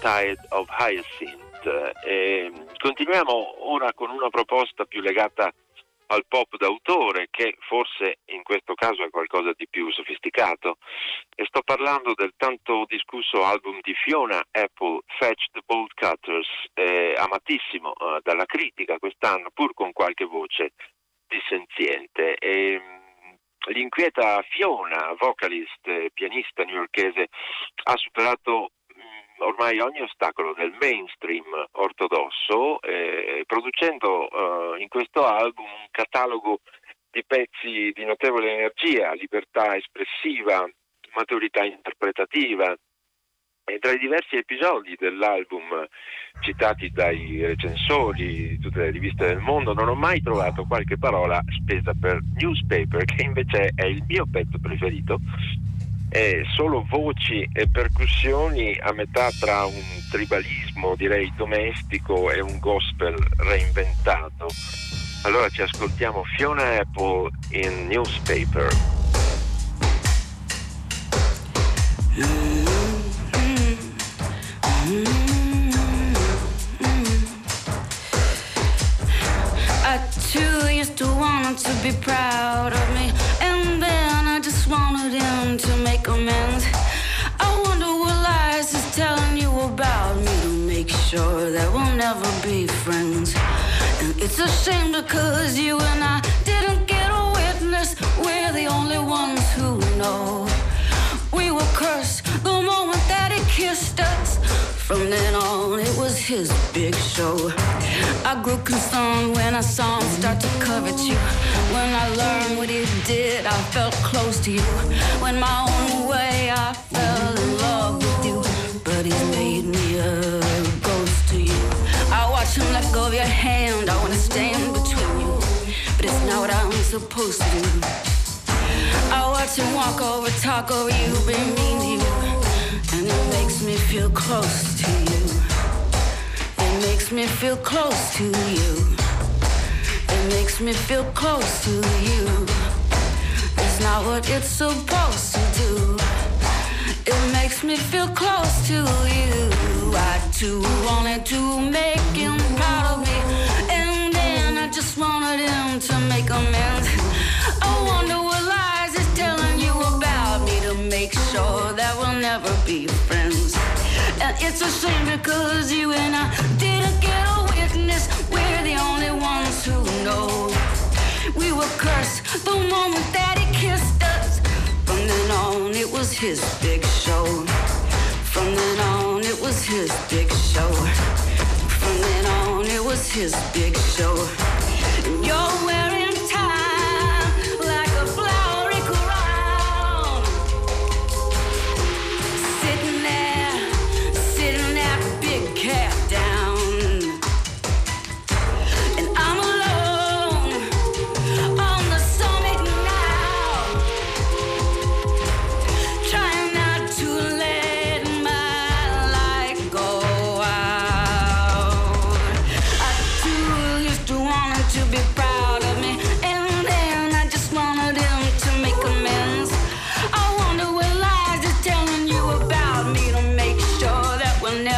H: Tide of Hyacinth. E continuiamo ora con una proposta più legata al pop d'autore che forse in questo caso è qualcosa di più sofisticato. E sto parlando del tanto discusso album di Fiona Apple Fetch the Bolt Cutters. Eh, amatissimo eh, dalla critica quest'anno pur con qualche voce dissenziente. E, l'inquieta Fiona vocalist e pianista newyorkese ha superato ormai ogni ostacolo del mainstream ortodosso, eh, producendo eh, in questo album un catalogo di pezzi di notevole energia, libertà espressiva, maturità interpretativa. E tra i diversi episodi dell'album citati dai recensori di tutte le riviste del mondo non ho mai trovato qualche parola spesa per newspaper, che invece è il mio pezzo preferito è solo voci e percussioni a metà tra un tribalismo direi domestico e un gospel reinventato. Allora ci ascoltiamo Fiona Apple in Newspaper.
E: I too used to want to be proud of it's a shame because you and I didn't get a witness. We're the only ones who know. We were cursed the moment that he kissed us. From then on, it was his big show. I grew concerned when I saw him start to covet you. When I learned what he did, I felt close to you. When my own way, I fell in love with you. But he's made me a. I watch him let go of your hand. I wanna stand between you. But it's not what I'm supposed to do. I watch him walk over, talk over you, be mean to you. And it makes me feel close to you. It makes me feel close to you. It makes me feel close to you. It's not what it's supposed to do. It makes me feel close to you. I too wanted to make him proud of me. And then I just wanted him to make amends. I wonder what lies he's telling you about me to make sure that we'll never be friends. And it's a shame because you and I didn't get a witness. We're the only ones who know. We were cursed the moment that he kissed us. Then on, it was his big show. From then on, it was his big show. From then on, it was his big show. And you're wearing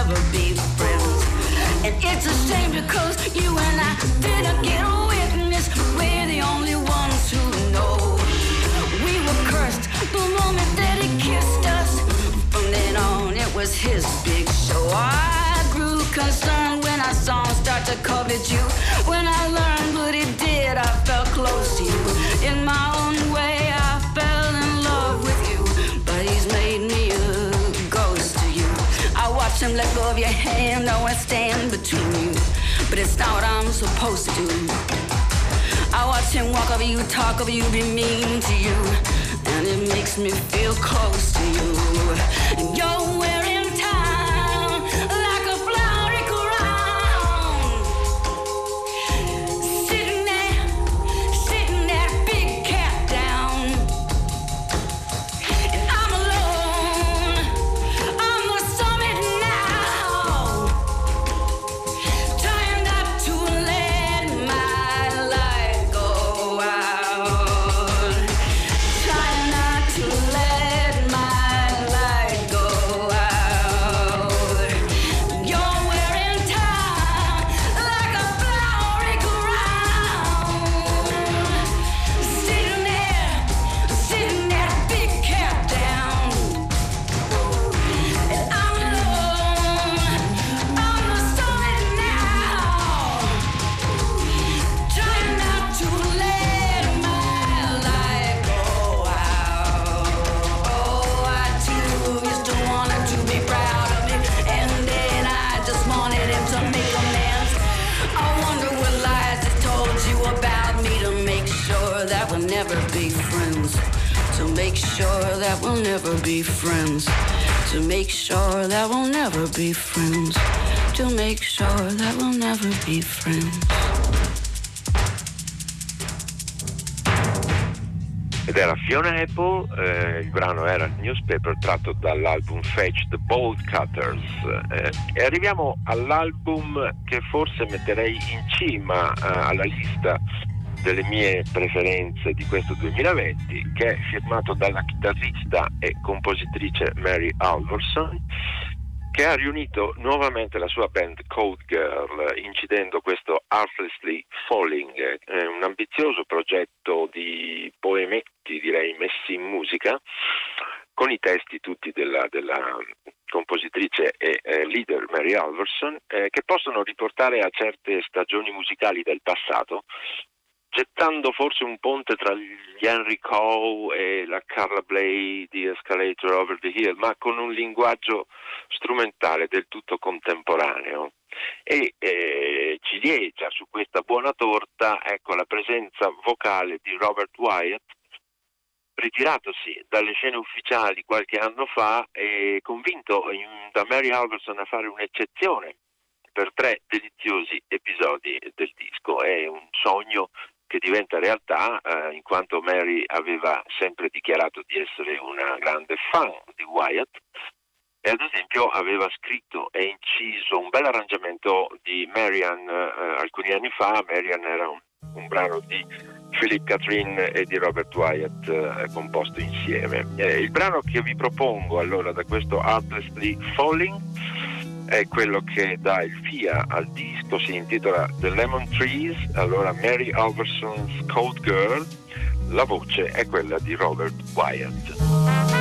E: never be friends. And it's a shame because you and I didn't get a witness. We're the only ones who know. We were cursed the moment that he kissed us. From then on, it was his big show. I grew concerned when I saw him start to covet you. When I learned what he did, I felt close to you. Let go of your hand. I want to stand between you. But it's not what I'm supposed to do. I watch him walk over you, talk over you, be mean to you. And it makes me feel close to you. And you're wearing never be friends. To make sure that we'll never be friends. To make sure that we'll never be friends.
H: ed era Fiona Apple, eh, il brano era Newspaper tratto dall'album Fetch the Bolt Cutters eh, e arriviamo all'album che forse metterei in cima eh, alla lista delle mie preferenze di questo 2020 che è firmato dalla chitarrista e compositrice Mary Alverson che ha riunito nuovamente la sua band Code Girl, incidendo questo Artlessly Falling, un ambizioso progetto di poemetti, direi, messi in musica, con i testi tutti della, della compositrice e eh, leader Mary Alverson, eh, che possono riportare a certe stagioni musicali del passato, gettando forse un ponte tra gli Henry Coe e la Carla Bley di Escalator Over the Hill, ma con un linguaggio strumentale del tutto contemporaneo. E eh, ciliegia su questa buona torta ecco, la presenza vocale di Robert Wyatt, ritiratosi dalle scene ufficiali qualche anno fa e convinto in, da Mary Alverson a fare un'eccezione per tre deliziosi episodi del disco. È un sogno che diventa realtà eh, in quanto Mary aveva sempre dichiarato di essere una grande fan di Wyatt e ad esempio aveva scritto e inciso un bel arrangiamento di Marian eh, alcuni anni fa, Marian era un, un, brano di Philip Catherine e di Robert Wyatt eh, composto insieme. Il brano che vi propongo allora da questo Artlessly Falling è quello che dà il via al disco, si intitola The Lemon Trees, allora Mary Alverson's Cold Girl, la voce è quella di Robert Wyatt.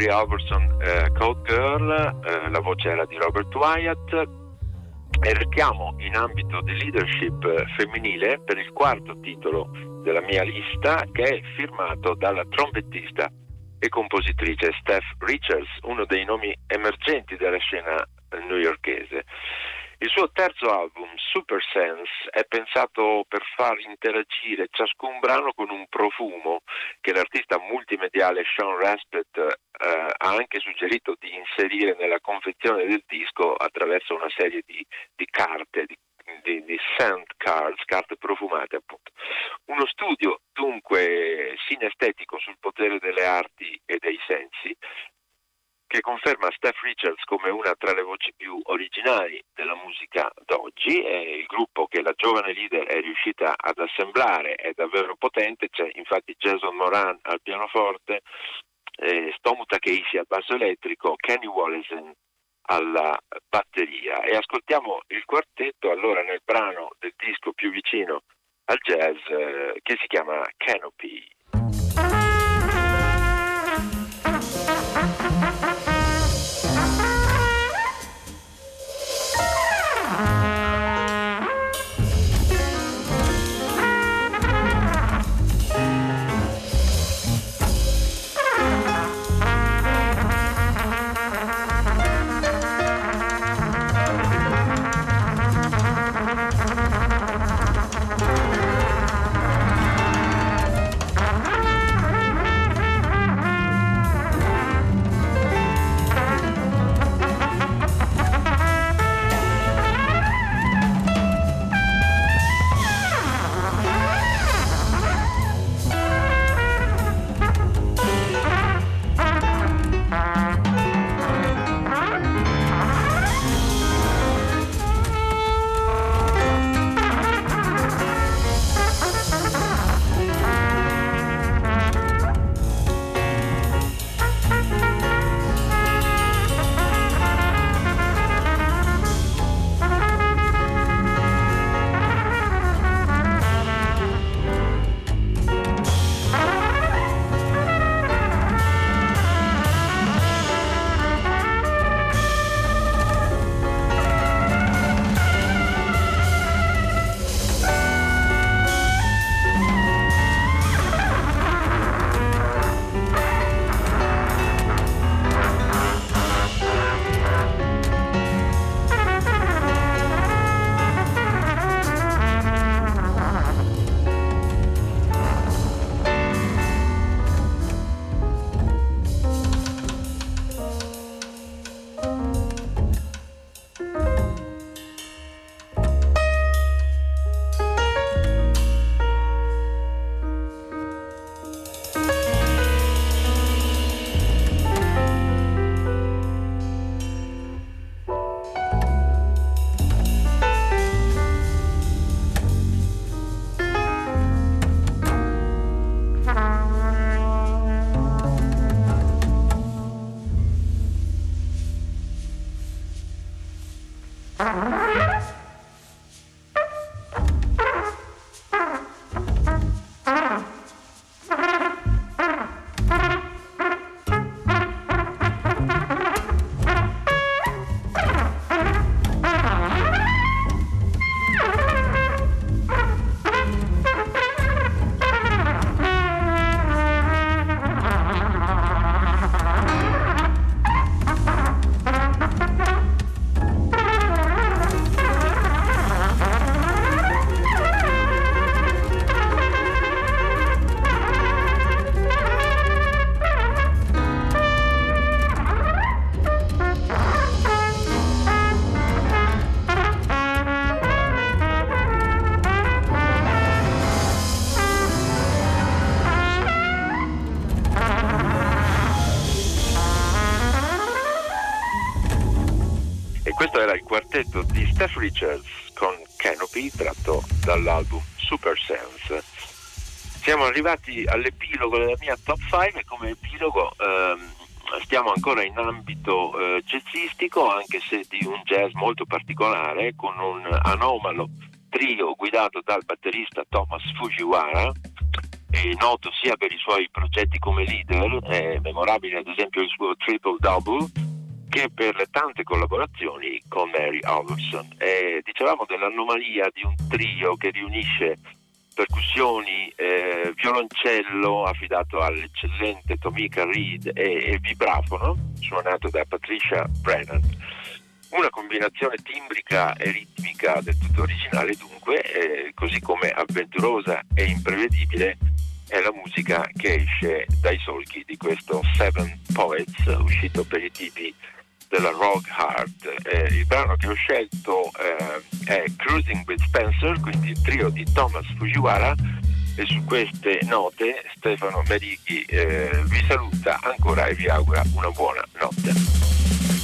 H: Eh, Barry Albertson, eh, Code Girl, eh, la voce era di Robert Wyatt e restiamo in ambito di leadership eh, femminile per il quarto titolo della mia lista che è firmato dalla trombettista e compositrice Steph Richards, uno dei nomi emergenti della scena newyorkese. Il suo terzo album, Super Sense, è pensato per far interagire ciascun brano con un profumo che l'artista multimediale Sean Raspet eh, ha anche suggerito di inserire nella confezione del disco attraverso una serie di, di carte, di, di, di scent cards, carte profumate appunto. Uno studio dunque sinestetico sul potere delle arti e dei sensi che conferma Steph Richards come una tra le voci più originali della musica d'oggi. È il gruppo che la giovane leader è riuscita ad assemblare è davvero potente, c'è infatti Jason Moran al pianoforte, eh, Stomu Takeishi al basso elettrico, Kenny Wallesen alla batteria e ascoltiamo il quartetto allora nel brano del disco più vicino al jazz eh, che si chiama Canopy. Quartetto di Steph Richards con Canopy tratto dall'album Super Sense. Siamo arrivati all'epilogo della mia top 5 e come epilogo ehm, stiamo ancora in ambito eh, jazzistico anche se di un jazz molto particolare con un anomalo trio guidato dal batterista Thomas Fujiwara noto sia per i suoi progetti come leader, è memorabile ad esempio il suo triple double, che per le tante collaborazioni con Mary Alderson. E dicevamo dell'anomalia di un trio che riunisce percussioni, eh, violoncello affidato all'eccellente Tomika Reed e, e vibrafono suonato da Patricia Brennan. Una combinazione timbrica e ritmica del tutto originale dunque, eh, così come avventurosa e imprevedibile è la musica che esce dai solchi di questo Seven Poets uscito per i tipi della Rock Hard. Eh, il brano che ho scelto eh, è Cruising with Spencer, quindi il trio di Thomas Fujiwara e su queste note Stefano Merighi eh, vi saluta ancora e vi augura una buona notte.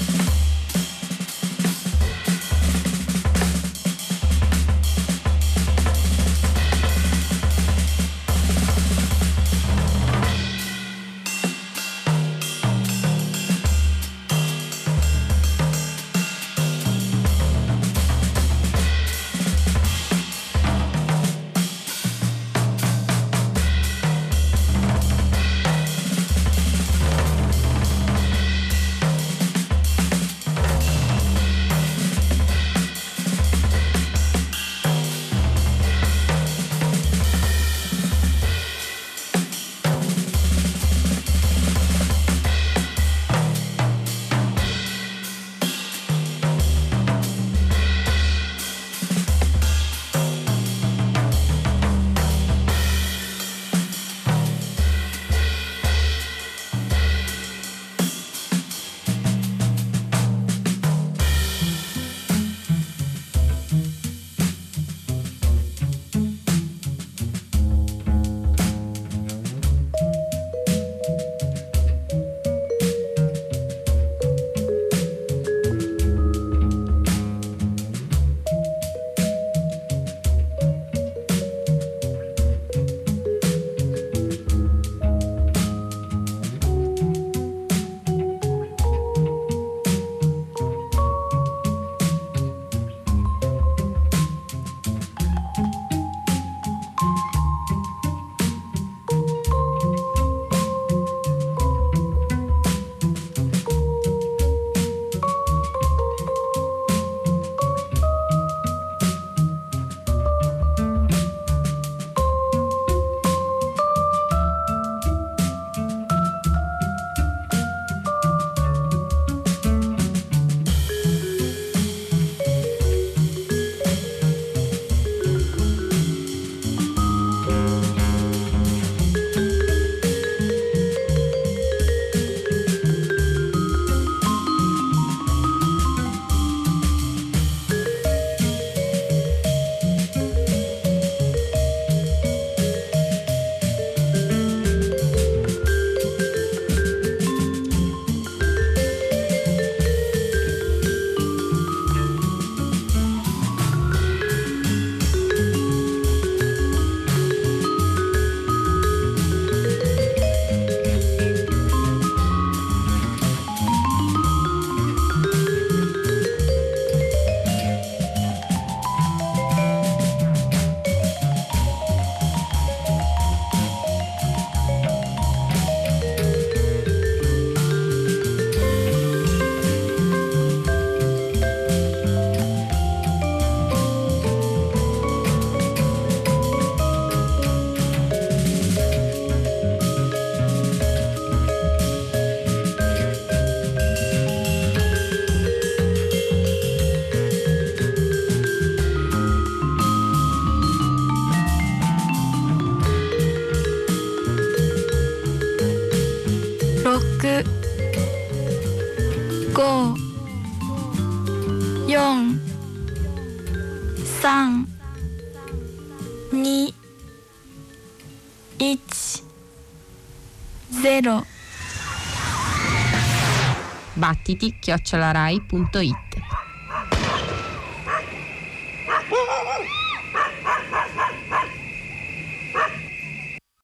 I: Battiti chiocciolarai.it